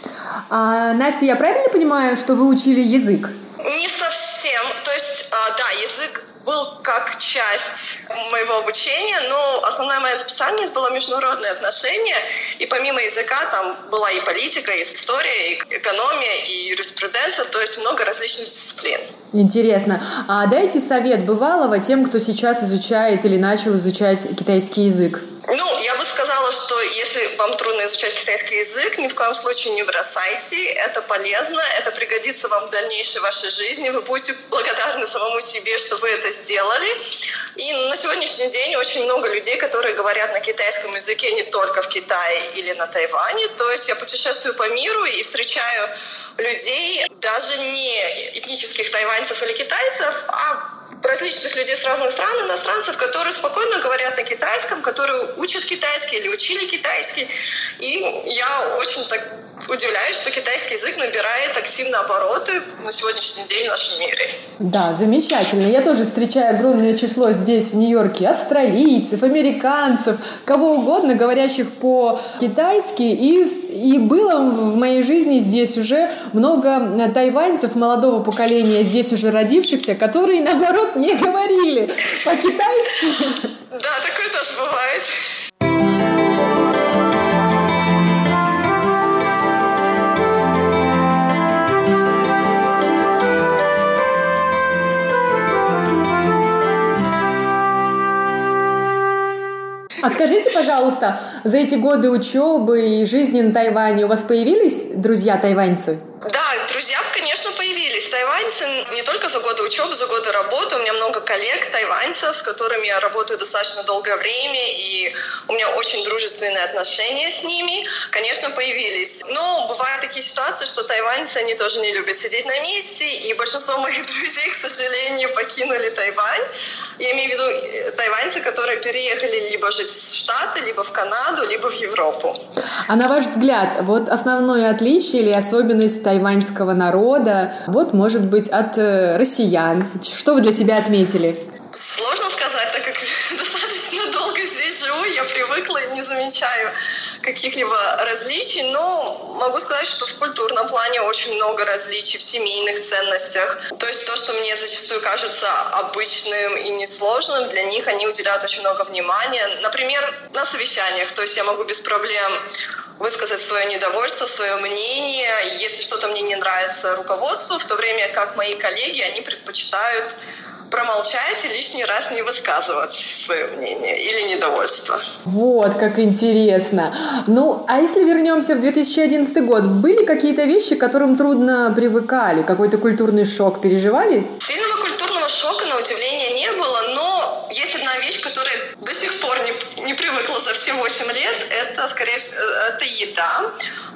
А, Настя, я правильно понимаю, что вы учили язык? Не совсем. То есть, а, да, язык был как часть моего обучения, но основная моя специальность была международные отношения, и помимо языка там была и политика, и история, и экономия, и юриспруденция, то есть много различных дисциплин. Интересно. А дайте совет бывалого тем, кто сейчас изучает или начал изучать китайский язык. Ну, я бы сказала, что если вам трудно изучать китайский язык, ни в коем случае не бросайте. Это полезно, это пригодится вам в дальнейшей вашей жизни. Вы будете благодарны самому себе, что вы это сделали. И на сегодняшний день очень много людей, которые говорят на китайском языке не только в Китае или на Тайване. То есть я путешествую по миру и встречаю людей, даже не этнических тайваньцев или китайцев, а различных людей с разных стран, иностранцев, которые спокойно говорят на китайском, которые учат китайский или учили китайский. И я очень так удивляюсь, что китайский язык набирает активно обороты на сегодняшний день в нашем мире. Да, замечательно. Я тоже встречаю огромное число здесь, в Нью-Йорке, австралийцев, американцев, кого угодно, говорящих по-китайски. И, и было в моей жизни здесь уже много тайваньцев молодого поколения, здесь уже родившихся, которые, наоборот, не говорили по-китайски. Да, такое тоже бывает. А скажите, пожалуйста, за эти годы учебы и жизни на Тайване у вас появились друзья-тайваньцы? Да, друзья, конечно, появились. Тайваньцы не только за годы учебы, за годы работы. У меня много коллег тайваньцев, с которыми я работаю достаточно долгое время, и у меня очень дружественные отношения с ними. Конечно, появились. Но бывают такие ситуации, что тайваньцы, они тоже не любят сидеть на месте, и большинство моих (laughs) друзей, к сожалению, покинули Тайвань. Я имею в виду э, тайваньцы, которые переехали либо жить в Штаты, либо в Канаду, либо в Европу. А на ваш взгляд, вот основное отличие или особенность тайваньского народа, вот может быть от э, россиян? Что вы для себя отметили? Сложно сказать, так как (laughs) достаточно долго здесь живу, я привыкла и не замечаю каких-либо различий, но могу сказать, что в культурном плане очень много различий в семейных ценностях. То есть то, что мне зачастую кажется обычным и несложным, для них они уделяют очень много внимания. Например, на совещаниях, то есть я могу без проблем высказать свое недовольство, свое мнение, если что-то мне не нравится руководству, в то время как мои коллеги, они предпочитают промолчать и лишний раз не высказывать свое мнение или недовольство. Вот, как интересно. Ну, а если вернемся в 2011 год, были какие-то вещи, к которым трудно привыкали? Какой-то культурный шок переживали? Сильного культурного шока, на удивление, не было, но есть одна вещь, которая до сих пор не, за все 8 лет, это, скорее всего, это еда.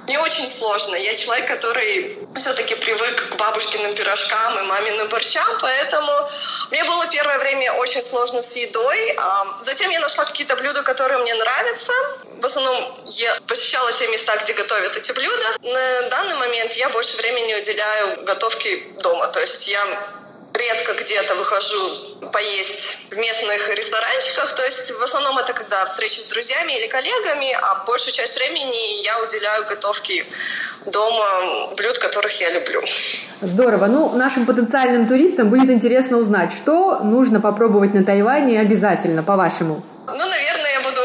Мне очень сложно. Я человек, который все-таки привык к бабушкиным пирожкам и маминым борщам, поэтому мне было первое время очень сложно с едой. Затем я нашла какие-то блюда, которые мне нравятся. В основном я посещала те места, где готовят эти блюда. На данный момент я больше времени уделяю готовке дома. То есть я редко где-то выхожу поесть в местных ресторанчиках. То есть в основном это когда встречи с друзьями или коллегами, а большую часть времени я уделяю готовке дома блюд, которых я люблю. Здорово. Ну, нашим потенциальным туристам будет интересно узнать, что нужно попробовать на Тайване обязательно, по-вашему? Ну, наверное, я буду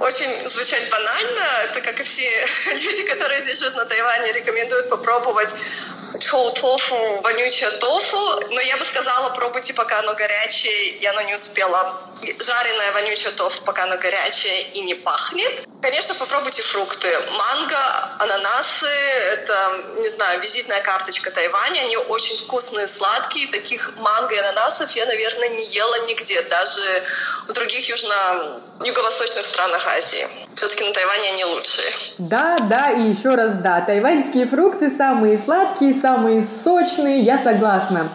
очень звучать банально. Это как и все (laughs) люди, которые здесь живут на Тайване, рекомендуют попробовать чоу тофу, вонючее тофу, но я бы сказала, пробуйте, пока оно горячее, и оно не успело. Жареное вонючее тофу, пока оно горячее и не пахнет. Конечно, попробуйте фрукты. Манго, ананасы — это, не знаю, визитная карточка Тайваня. Они очень вкусные, сладкие. Таких манго и ананасов я, наверное, не ела нигде, даже в других южно юго-восточных странах Азии. Все-таки на Тайване они лучшие. Да, да, и еще раз да. Тайваньские фрукты самые сладкие, самые сочные, я согласна.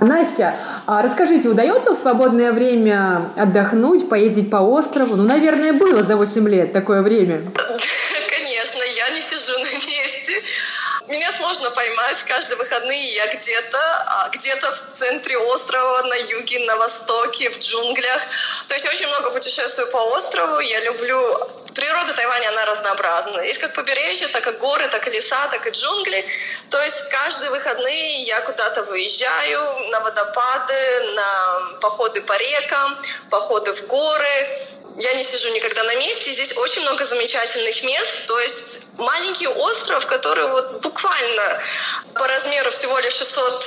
Настя, а расскажите, удается в свободное время отдохнуть, поездить по острову? Ну, наверное, было за 8 лет такое время. (laughs) Конечно, я не сижу на месте. Меня сложно поймать. Каждые выходные я где-то, а где-то в центре острова, на юге, на востоке, в джунглях. То есть очень много путешествую по острову. Я люблю природа Тайваня, она разнообразна. Есть как побережье, так и горы, так и леса, так и джунгли. То есть каждые выходные я куда-то выезжаю на водопады, на походы по рекам, походы в горы я не сижу никогда на месте. Здесь очень много замечательных мест. То есть маленький остров, который вот буквально по размеру всего лишь 600,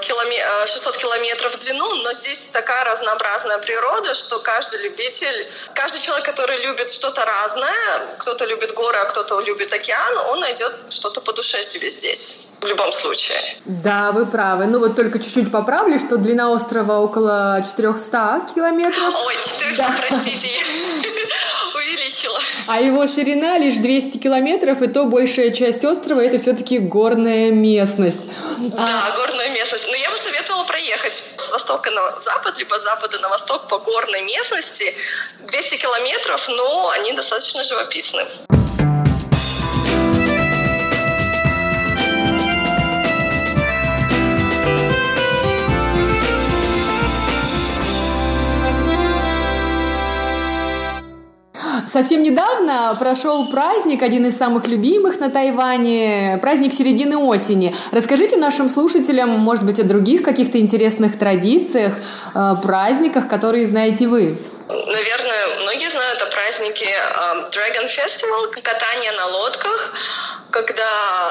километров, 600 километров в длину, но здесь такая разнообразная природа, что каждый любитель, каждый человек, который любит что-то разное, кто-то любит горы, а кто-то любит океан, он найдет что-то по душе себе здесь в любом случае. Да, вы правы. Ну вот только чуть-чуть поправлю, что длина острова около 400 километров. Ой, 400, да. простите, (laughs) увеличила. А его ширина лишь 200 километров, и то большая часть острова это все-таки горная местность. Да, а... горная местность. Но я бы советовала проехать с востока на запад, либо с запада на восток по горной местности. 200 километров, но они достаточно живописны. Совсем недавно прошел праздник, один из самых любимых на Тайване, праздник середины осени. Расскажите нашим слушателям, может быть, о других каких-то интересных традициях, э, праздниках, которые знаете вы. Наверное, многие знают о празднике э, Dragon Festival, катание на лодках, когда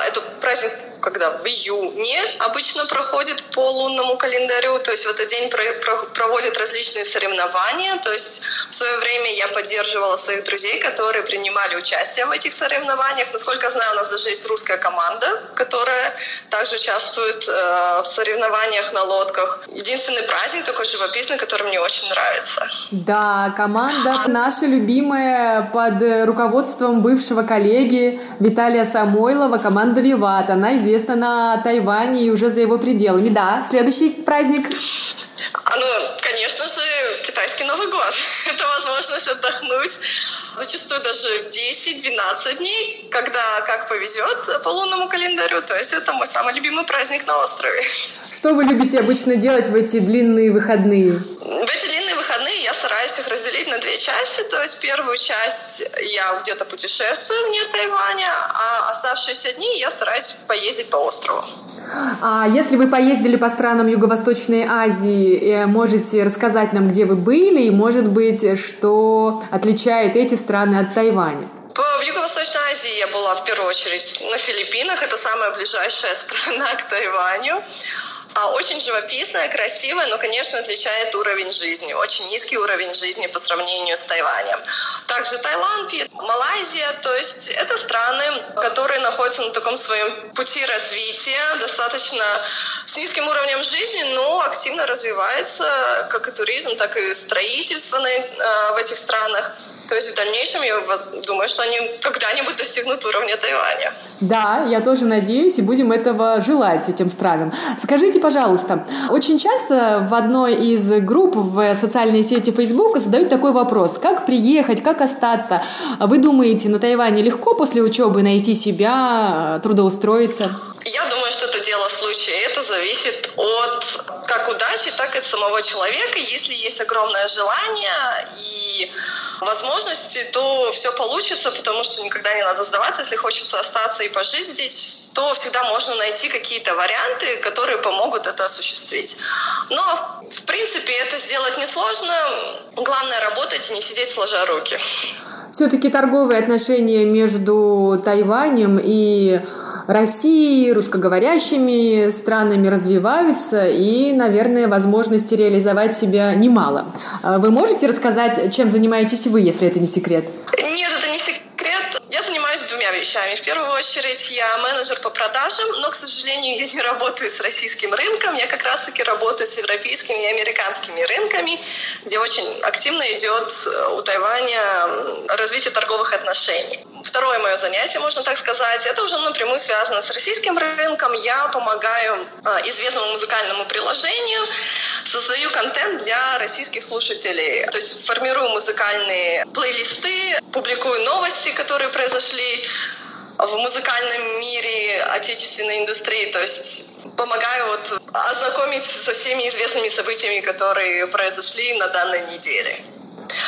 это праздник когда в июне обычно проходит по лунному календарю, то есть в этот день про, про, проводят различные соревнования, то есть в свое время я поддерживала своих друзей, которые принимали участие в этих соревнованиях. Насколько я знаю, у нас даже есть русская команда, которая также участвует э, в соревнованиях на лодках. Единственный праздник такой живописный, который мне очень нравится. Да, команда наша любимая под руководством бывшего коллеги Виталия Самойлова, команда «Виват». Она известна известна на Тайване и уже за его пределами. Да, следующий праздник. Ну, конечно же, китайский Новый год. (laughs) Это возможность отдохнуть зачастую даже 10-12 дней, когда как повезет по лунному календарю. То есть это мой самый любимый праздник на острове. Что вы любите обычно делать в эти длинные выходные? В эти длинные выходные я стараюсь их разделить на две части. То есть первую часть я где-то путешествую вне Тайваня, а оставшиеся дни я стараюсь поездить по острову. А если вы поездили по странам Юго-Восточной Азии, э, можете рассказать нам, где вы были, и, может быть, что отличает эти страны от Тайваня? В Юго-Восточной Азии я была в первую очередь на Филиппинах. Это самая ближайшая (laughs) страна к Тайваню. А очень живописная, красивая, но, конечно, отличает уровень жизни. Очень низкий уровень жизни по сравнению с Тайванем. Также Таиланд, Малайзия, то есть это страны, которые находятся на таком своем пути развития, достаточно с низким уровнем жизни, но активно развивается как и туризм, так и строительство в этих странах. То есть в дальнейшем я думаю, что они когда-нибудь достигнут уровня Тайваня. Да, я тоже надеюсь, и будем этого желать этим странам. Скажите, пожалуйста, очень часто в одной из групп в социальной сети Facebook задают такой вопрос. Как приехать, как остаться? Вы думаете, на Тайване легко после учебы найти себя, трудоустроиться? Я думаю, что это дело случая. Это зависит от как удачи, так и от самого человека. Если есть огромное желание и возможности, то все получится, потому что никогда не надо сдаваться. Если хочется остаться и пожить здесь, то всегда можно найти какие-то варианты, которые помогут это осуществить. Но, в принципе, это сделать несложно. Главное работать и не сидеть сложа руки. Все-таки торговые отношения между Тайванем и России, русскоговорящими странами развиваются, и, наверное, возможности реализовать себя немало. А вы можете рассказать, чем занимаетесь вы, если это не секрет? Нет, это не секрет. Я занимаюсь двумя вещами. В первую очередь я менеджер по продажам, но, к сожалению, я не работаю с российским рынком. Я как раз-таки работаю с европейскими и американскими рынками, где очень активно идет у Тайваня развитие торговых отношений второе мое занятие, можно так сказать. Это уже напрямую связано с российским рынком. Я помогаю а, известному музыкальному приложению, создаю контент для российских слушателей. То есть формирую музыкальные плейлисты, публикую новости, которые произошли в музыкальном мире отечественной индустрии. То есть помогаю вот ознакомить со всеми известными событиями, которые произошли на данной неделе.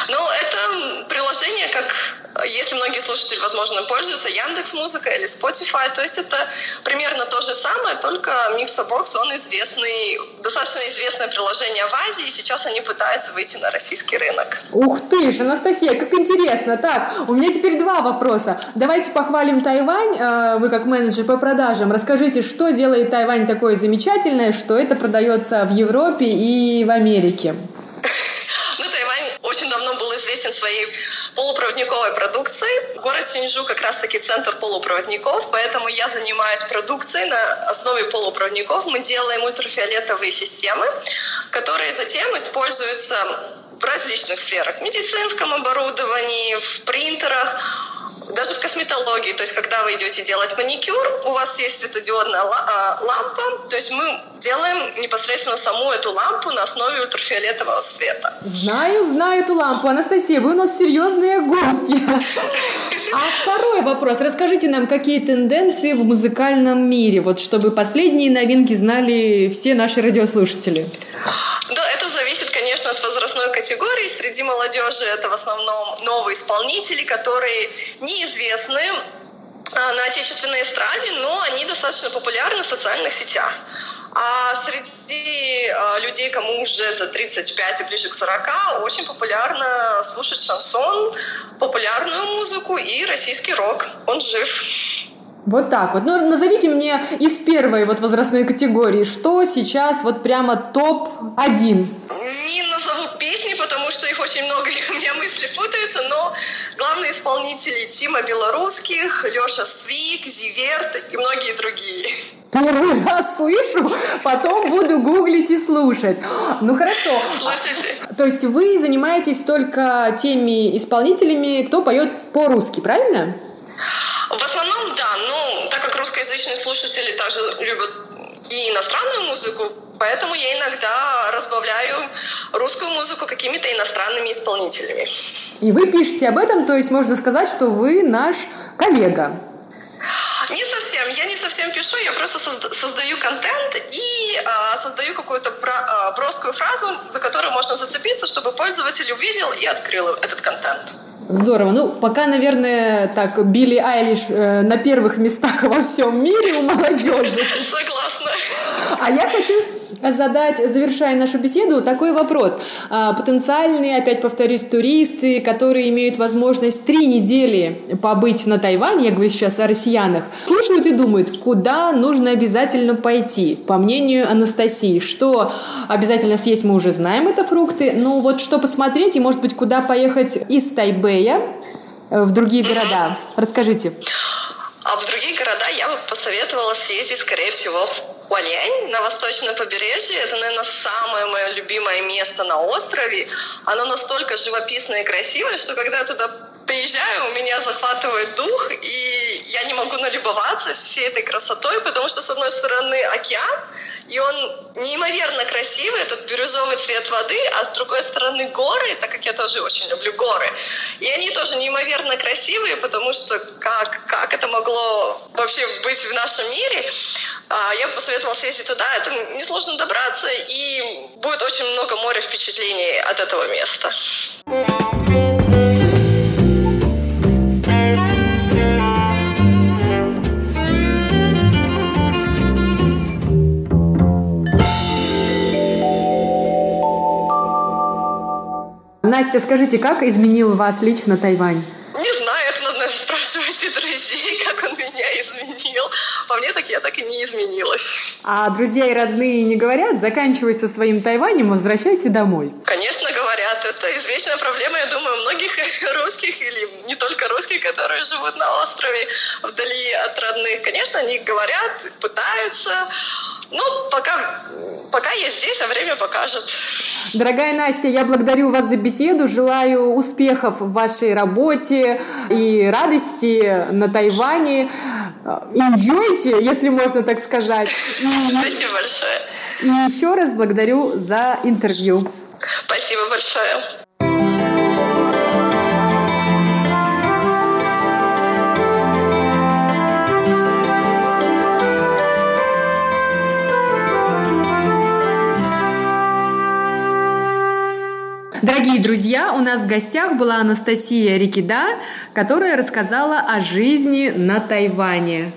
Ну, это приложение, как если многие слушатели, возможно, пользуются Яндекс Музыка или Spotify, то есть это примерно то же самое, только Mixabox, он известный, достаточно известное приложение в Азии, и сейчас они пытаются выйти на российский рынок. Ух ты ж, Анастасия, как интересно. Так, у меня теперь два вопроса. Давайте похвалим Тайвань, э, вы как менеджер по продажам. Расскажите, что делает Тайвань такое замечательное, что это продается в Европе и в Америке? Своей полупроводниковой продукцией. Город Синьчжу как раз-таки центр полупроводников, поэтому я занимаюсь продукцией на основе полупроводников. Мы делаем ультрафиолетовые системы, которые затем используются в различных сферах. В медицинском оборудовании, в принтерах, даже в косметологии, то есть когда вы идете делать маникюр, у вас есть светодиодная а, лампа, то есть мы делаем непосредственно саму эту лампу на основе ультрафиолетового света. Знаю, знаю эту лампу. Анастасия, вы у нас серьезные гости. А второй вопрос. Расскажите нам, какие тенденции в музыкальном мире, вот чтобы последние новинки знали все наши радиослушатели. Да, это зависит, конечно, от возрастной категории. Среди молодежи это в основном новые исполнители, которые неизвестны а, на отечественной эстраде, но они достаточно популярны в социальных сетях. А среди э, людей, кому уже за 35 и ближе к 40, очень популярно слушать шансон, популярную музыку и российский рок. Он жив. Вот так вот. Ну, назовите мне из первой вот возрастной категории, что сейчас вот прямо топ-1. Не назову песни, потому что их очень много, и (laughs) у меня мысли путаются, но главные исполнители Тима Белорусских, Леша Свик, Зиверт и многие другие. Первый раз слышу, потом буду гуглить и слушать. Ну хорошо. Слушайте. То есть вы занимаетесь только теми исполнителями, кто поет по-русски, правильно? В основном, да. Ну, так как русскоязычные слушатели также любят и иностранную музыку, поэтому я иногда разбавляю русскую музыку какими-то иностранными исполнителями. И вы пишете об этом, то есть можно сказать, что вы наш коллега. Не совсем. Я не совсем пишу, я просто создаю контент и э, создаю какую-то э, броскую фразу, за которую можно зацепиться, чтобы пользователь увидел и открыл этот контент. Здорово. Ну, пока, наверное, так, Билли Айлиш э, на первых местах во всем мире у молодежи. (laughs) Согласна. А я хочу задать, завершая нашу беседу, такой вопрос. А, потенциальные, опять повторюсь, туристы, которые имеют возможность три недели побыть на Тайване, я говорю сейчас о россиянах, слушают и думают, куда нужно обязательно пойти, по мнению Анастасии. Что обязательно съесть, мы уже знаем, это фрукты, но вот что посмотреть и, может быть, куда поехать из Тайбэя в другие города. Расскажите. А в другие города я бы посоветовала съездить, скорее всего, в Хуалянь на восточном побережье. Это, наверное, самое мое любимое место на острове. Оно настолько живописное и красивое, что когда туда приезжаю, у меня захватывает дух, и я не могу налюбоваться всей этой красотой, потому что, с одной стороны, океан, и он неимоверно красивый, этот бирюзовый цвет воды, а с другой стороны горы, так как я тоже очень люблю горы. И они тоже неимоверно красивые, потому что как, как это могло вообще быть в нашем мире, а, я посоветовала съездить туда, это несложно добраться, и будет очень много моря впечатлений от этого места. Настя, скажите, как изменил вас лично Тайвань? Не знаю, у друзей, (laughs) как он меня изменил. По мне так я так и не изменилась. А друзья и родные не говорят, заканчивай со своим Тайванем, возвращайся домой? Конечно, говорят. Это извечная проблема, я думаю, многих (laughs) русских или не только русских, которые живут на острове вдали от родных. Конечно, они говорят, пытаются, Ну, пока, пока я здесь, а время покажет. Дорогая Настя, я благодарю вас за беседу, желаю успехов в вашей работе и радости на Тайване. Enjoyте, если можно так сказать. Спасибо большое. И еще раз благодарю за интервью. Спасибо большое. Дорогие друзья, у нас в гостях была Анастасия Рикида, которая рассказала о жизни на Тайване.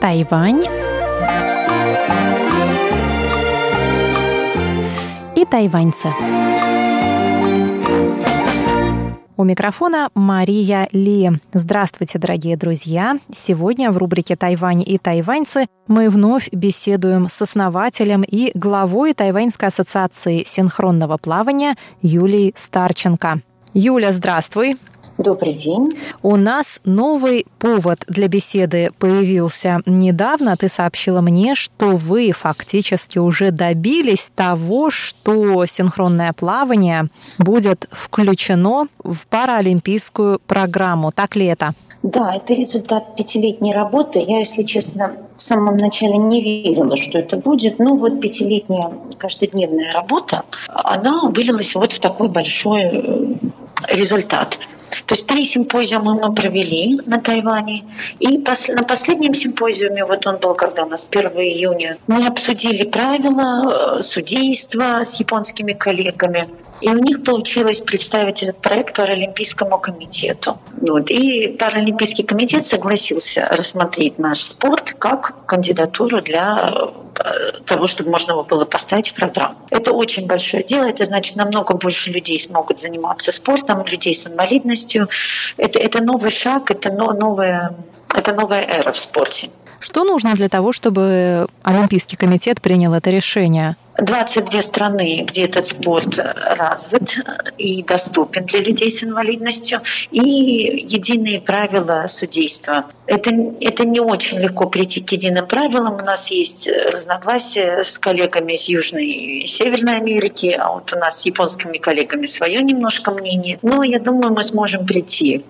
Тайвань тайваньцы. У микрофона Мария Ли. Здравствуйте, дорогие друзья! Сегодня в рубрике «Тайвань и тайваньцы» мы вновь беседуем с основателем и главой Тайваньской ассоциации синхронного плавания Юлией Старченко. Юля, здравствуй! Добрый день. У нас новый повод для беседы появился недавно. Ты сообщила мне, что вы фактически уже добились того, что синхронное плавание будет включено в паралимпийскую программу. Так ли это? Да, это результат пятилетней работы. Я, если честно, в самом начале не верила, что это будет. Но вот пятилетняя каждодневная работа, она вылилась вот в такой большой э, результат. То есть три симпозиума мы провели на Тайване. И на последнем симпозиуме, вот он был когда у нас 1 июня, мы обсудили правила э, судейства с японскими коллегами. И у них получилось представить этот проект Паралимпийскому комитету. Вот. И Паралимпийский комитет согласился рассмотреть наш спорт как кандидатуру для э, того, чтобы можно было поставить в программу. Это очень большое дело. Это значит, намного больше людей смогут заниматься спортом, людей с инвалидностью. Это, это новый шаг, это новая, это новая эра в спорте. Что нужно для того, чтобы Олимпийский комитет принял это решение? 22 страны, где этот спорт развит и доступен для людей с инвалидностью, и единые правила судейства. Это, это не очень легко прийти к единым правилам. У нас есть разногласия с коллегами из Южной и Северной Америки, а вот у нас с японскими коллегами свое немножко мнение. Но я думаю, мы сможем прийти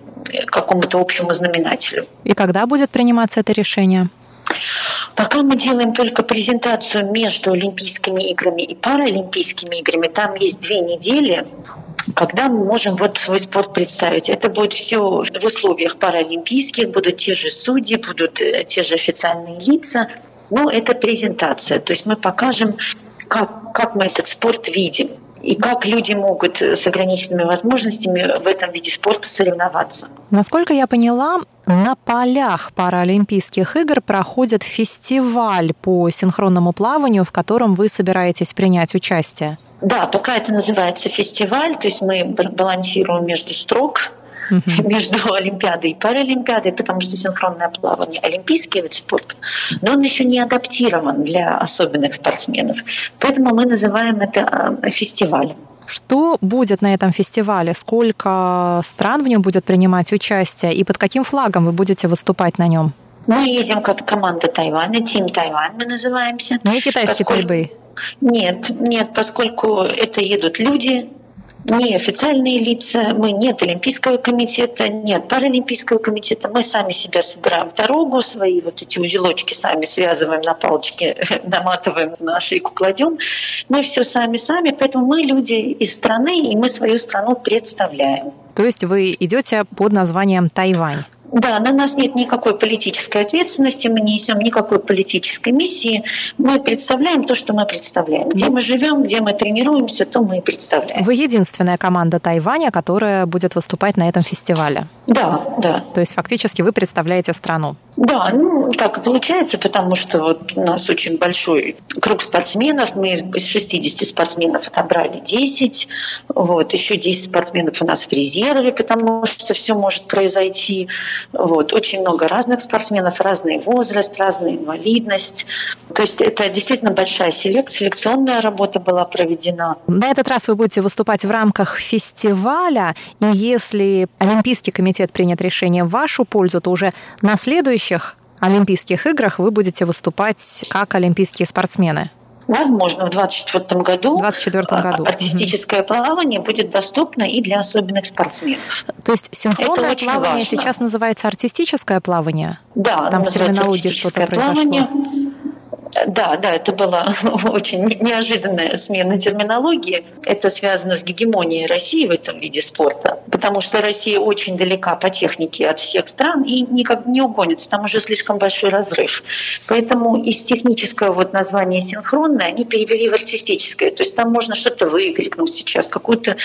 к какому-то общему знаменателю. И когда будет приниматься это решение? Пока мы делаем только презентацию между Олимпийскими играми и Паралимпийскими играми, там есть две недели, когда мы можем вот свой спорт представить. Это будет все в условиях паралимпийских, будут те же судьи, будут э, те же официальные лица. Но это презентация, то есть мы покажем, как, как мы этот спорт видим и как люди могут с ограниченными возможностями в этом виде спорта соревноваться. Насколько я поняла, на полях Паралимпийских игр проходит фестиваль по синхронному плаванию, в котором вы собираетесь принять участие. Да, пока это называется фестиваль, то есть мы балансируем между строк, uh-huh. между Олимпиадой и Паралимпиадой, потому что синхронное плавание – олимпийский вид спорта, но он еще не адаптирован для особенных спортсменов. Поэтому мы называем это а, фестивалем. Что будет на этом фестивале? Сколько стран в нем будет принимать участие? И под каким флагом вы будете выступать на нем? Мы едем как команда Тайваня, Тим Тайвань мы называемся. Не китайские поскольку... пальбы? Нет, нет, поскольку это едут люди, не официальные лица, мы нет Олимпийского комитета, нет Паралимпийского комитета, мы сами себя собираем в дорогу, свои вот эти узелочки сами связываем на палочке, (laughs) наматываем на шейку, кладем. Мы все сами-сами, поэтому мы люди из страны, и мы свою страну представляем. То есть вы идете под названием Тайвань? Да, на нас нет никакой политической ответственности, мы не несем никакой политической миссии. Мы представляем то, что мы представляем. Где мы живем, где мы тренируемся, то мы и представляем. Вы единственная команда Тайваня, которая будет выступать на этом фестивале. Да, да. То есть фактически вы представляете страну. Да, ну так и получается, потому что вот у нас очень большой круг спортсменов. Мы из 60 спортсменов отобрали 10. Вот, еще 10 спортсменов у нас в резерве, потому что все может произойти. Вот, очень много разных спортсменов, разный возраст, разная инвалидность. То есть это действительно большая селекция, селекционная работа была проведена. На этот раз вы будете выступать в рамках фестиваля, и если Олимпийский комитет принят решение в вашу пользу, то уже на следующих Олимпийских играх вы будете выступать как олимпийские спортсмены. Возможно, в 2024 году, 24 году. артистическое угу. плавание будет доступно и для особенных спортсменов. То есть синхронное плавание важно. сейчас называется артистическое плавание? Да, там в терминологии что-то плавание. Да, да, это была (laughs) очень неожиданная смена терминологии. Это связано с гегемонией России в этом виде спорта, потому что Россия очень далека по технике от всех стран и никак не угонится, там уже слишком большой разрыв. Поэтому из технического вот названия синхронное они перевели в артистическое. То есть там можно что-то выкрикнуть сейчас, какой-то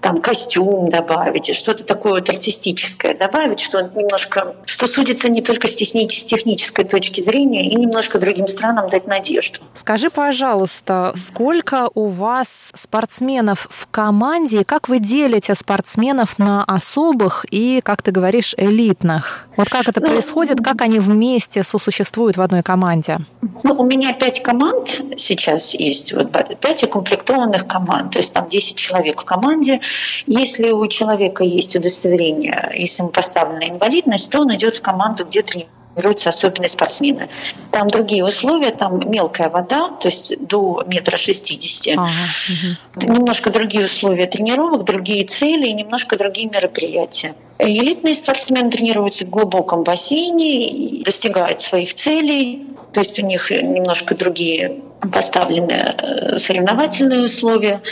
там костюм добавить, что-то такое вот артистическое добавить, что немножко, что судится не только с технической точки зрения и немножко другим странам дать надежду. Скажи, пожалуйста, сколько у вас спортсменов в команде и как вы делите спортсменов на особых и, как ты говоришь, элитных? Вот как это ну, происходит, как они вместе сосуществуют в одной команде? Ну, у меня пять команд сейчас есть, вот пять укомплектованных команд, то есть там 10 человек в команде. Если у человека есть удостоверение, если ему поставлена инвалидность, то он идет в команду, где тренируется тренируются особенные спортсмены. Там другие условия, там мелкая вода, то есть до метра шестидесяти. Ага, угу. Немножко другие условия тренировок, другие цели и немножко другие мероприятия. Элитные спортсмены тренируются в глубоком бассейне, достигают своих целей, то есть у них немножко другие поставлены э, соревновательные условия.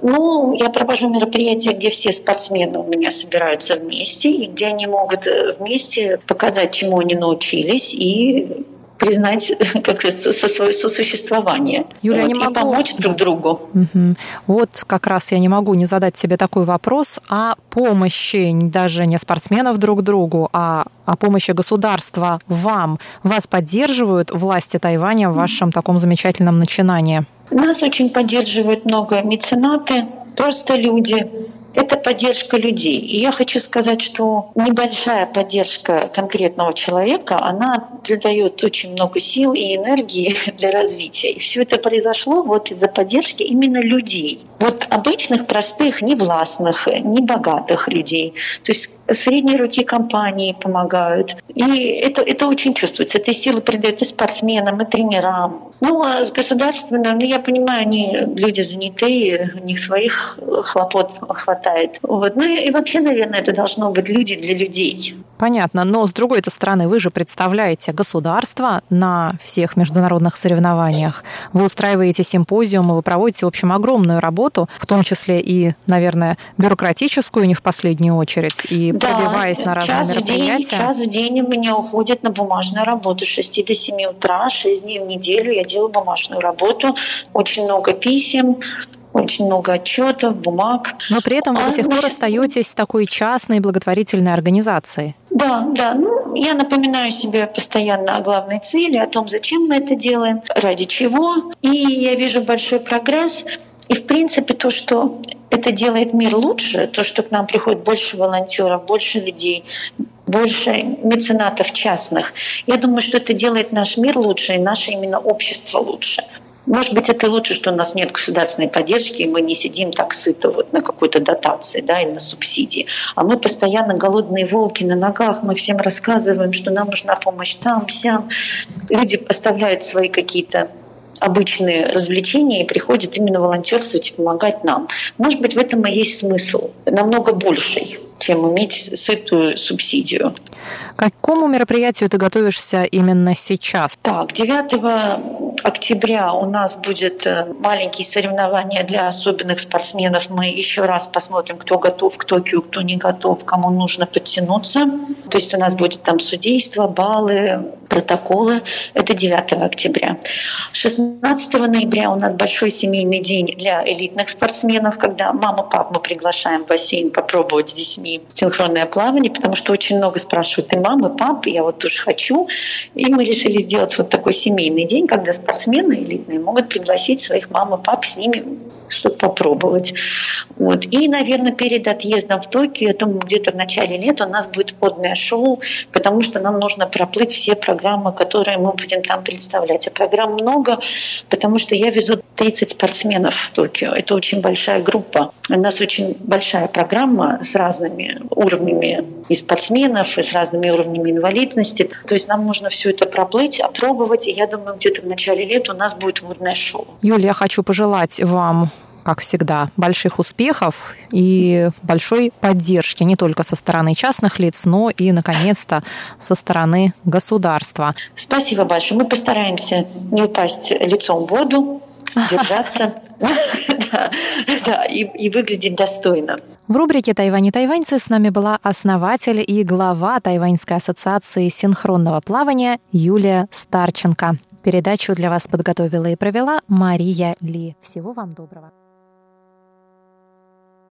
Ну, я провожу мероприятия, где все спортсмены у меня собираются вместе, и где они могут э, вместе показать, чему они научились, и признать (laughs) как со свое сосуществование. Юля, вот, не могу... помочь друг другу. Угу. Вот как раз я не могу не задать тебе такой вопрос о помощи даже не спортсменов друг другу, а о помощи государства вам. Вас поддерживают власти Тайваня в вашем таком замечательном начинании? Нас очень поддерживают много меценаты, просто люди, это поддержка людей. И я хочу сказать, что небольшая поддержка конкретного человека, она придает очень много сил и энергии (laughs) для развития. И все это произошло вот из-за поддержки именно людей. Вот обычных, простых, невластных, небогатых людей. То есть средние руки компании помогают. И это, это очень чувствуется. Этой силы придает и спортсменам, и тренерам. Ну, а с государственным, ну, я понимаю, они люди занятые, у них своих хлопот хватает. Вот. Ну и, и вообще, наверное, это должно быть люди для людей. Понятно, но с другой стороны, вы же представляете государство на всех международных соревнованиях. Вы устраиваете симпозиумы, вы проводите, в общем, огромную работу, в том числе и, наверное, бюрократическую не в последнюю очередь, и да, пробиваясь на разные час мероприятия. В день, час в день у меня уходит на бумажную работу. С 6 до 7 утра, 6 дней в неделю я делаю бумажную работу. Очень много писем, очень много отчетов, бумаг. Но при этом вы а, до сих пор остаетесь такой частной благотворительной организацией. Да, да. Ну, я напоминаю себе постоянно о главной цели, о том, зачем мы это делаем, ради чего. И я вижу большой прогресс. И, в принципе, то, что это делает мир лучше, то, что к нам приходит больше волонтеров, больше людей, больше меценатов частных, я думаю, что это делает наш мир лучше и наше именно общество лучше. Может быть, это лучше, что у нас нет государственной поддержки, и мы не сидим так сыто вот на какой-то дотации да, или на субсидии. А мы постоянно голодные волки на ногах, мы всем рассказываем, что нам нужна помощь там, сям. Люди поставляют свои какие-то обычные развлечения и приходят именно волонтерствовать и помогать нам. Может быть, в этом и есть смысл, намного больший чем иметь сытую субсидию. К какому мероприятию ты готовишься именно сейчас? Так, 9 октября у нас будет э, маленькие соревнования для особенных спортсменов. Мы еще раз посмотрим, кто готов к Токио, кто не готов, кому нужно подтянуться. То есть у нас будет там судейство, баллы, протоколы. Это 9 октября. 16 ноября у нас большой семейный день для элитных спортсменов, когда мама, пап мы приглашаем в бассейн попробовать с детьми синхронное плавание, потому что очень много спрашивают и мамы, и папы, я вот тоже хочу. И мы решили сделать вот такой семейный день, когда спортсмены элитные могут пригласить своих мам и пап с ними что-то попробовать. Вот. И, наверное, перед отъездом в Токио, я думаю, где-то в начале лета у нас будет водное шоу, потому что нам нужно проплыть все программы, которые мы будем там представлять. А программ много, потому что я везу 30 спортсменов в Токио. Это очень большая группа. У нас очень большая программа с разными уровнями и спортсменов, и с разными уровнями инвалидности. То есть нам нужно все это проплыть, опробовать. И я думаю, где-то в начале лета у нас будет водное шоу. Юлия, я хочу пожелать вам как всегда, больших успехов и большой поддержки не только со стороны частных лиц, но и, наконец-то, со стороны государства. Спасибо большое. Мы постараемся не упасть лицом в воду, держаться (laughs) и выглядеть достойно. В рубрике «Тайвань и тайваньцы» с нами была основатель и глава Тайваньской ассоциации синхронного плавания Юлия Старченко. Передачу для вас подготовила и провела Мария Ли. Всего вам доброго.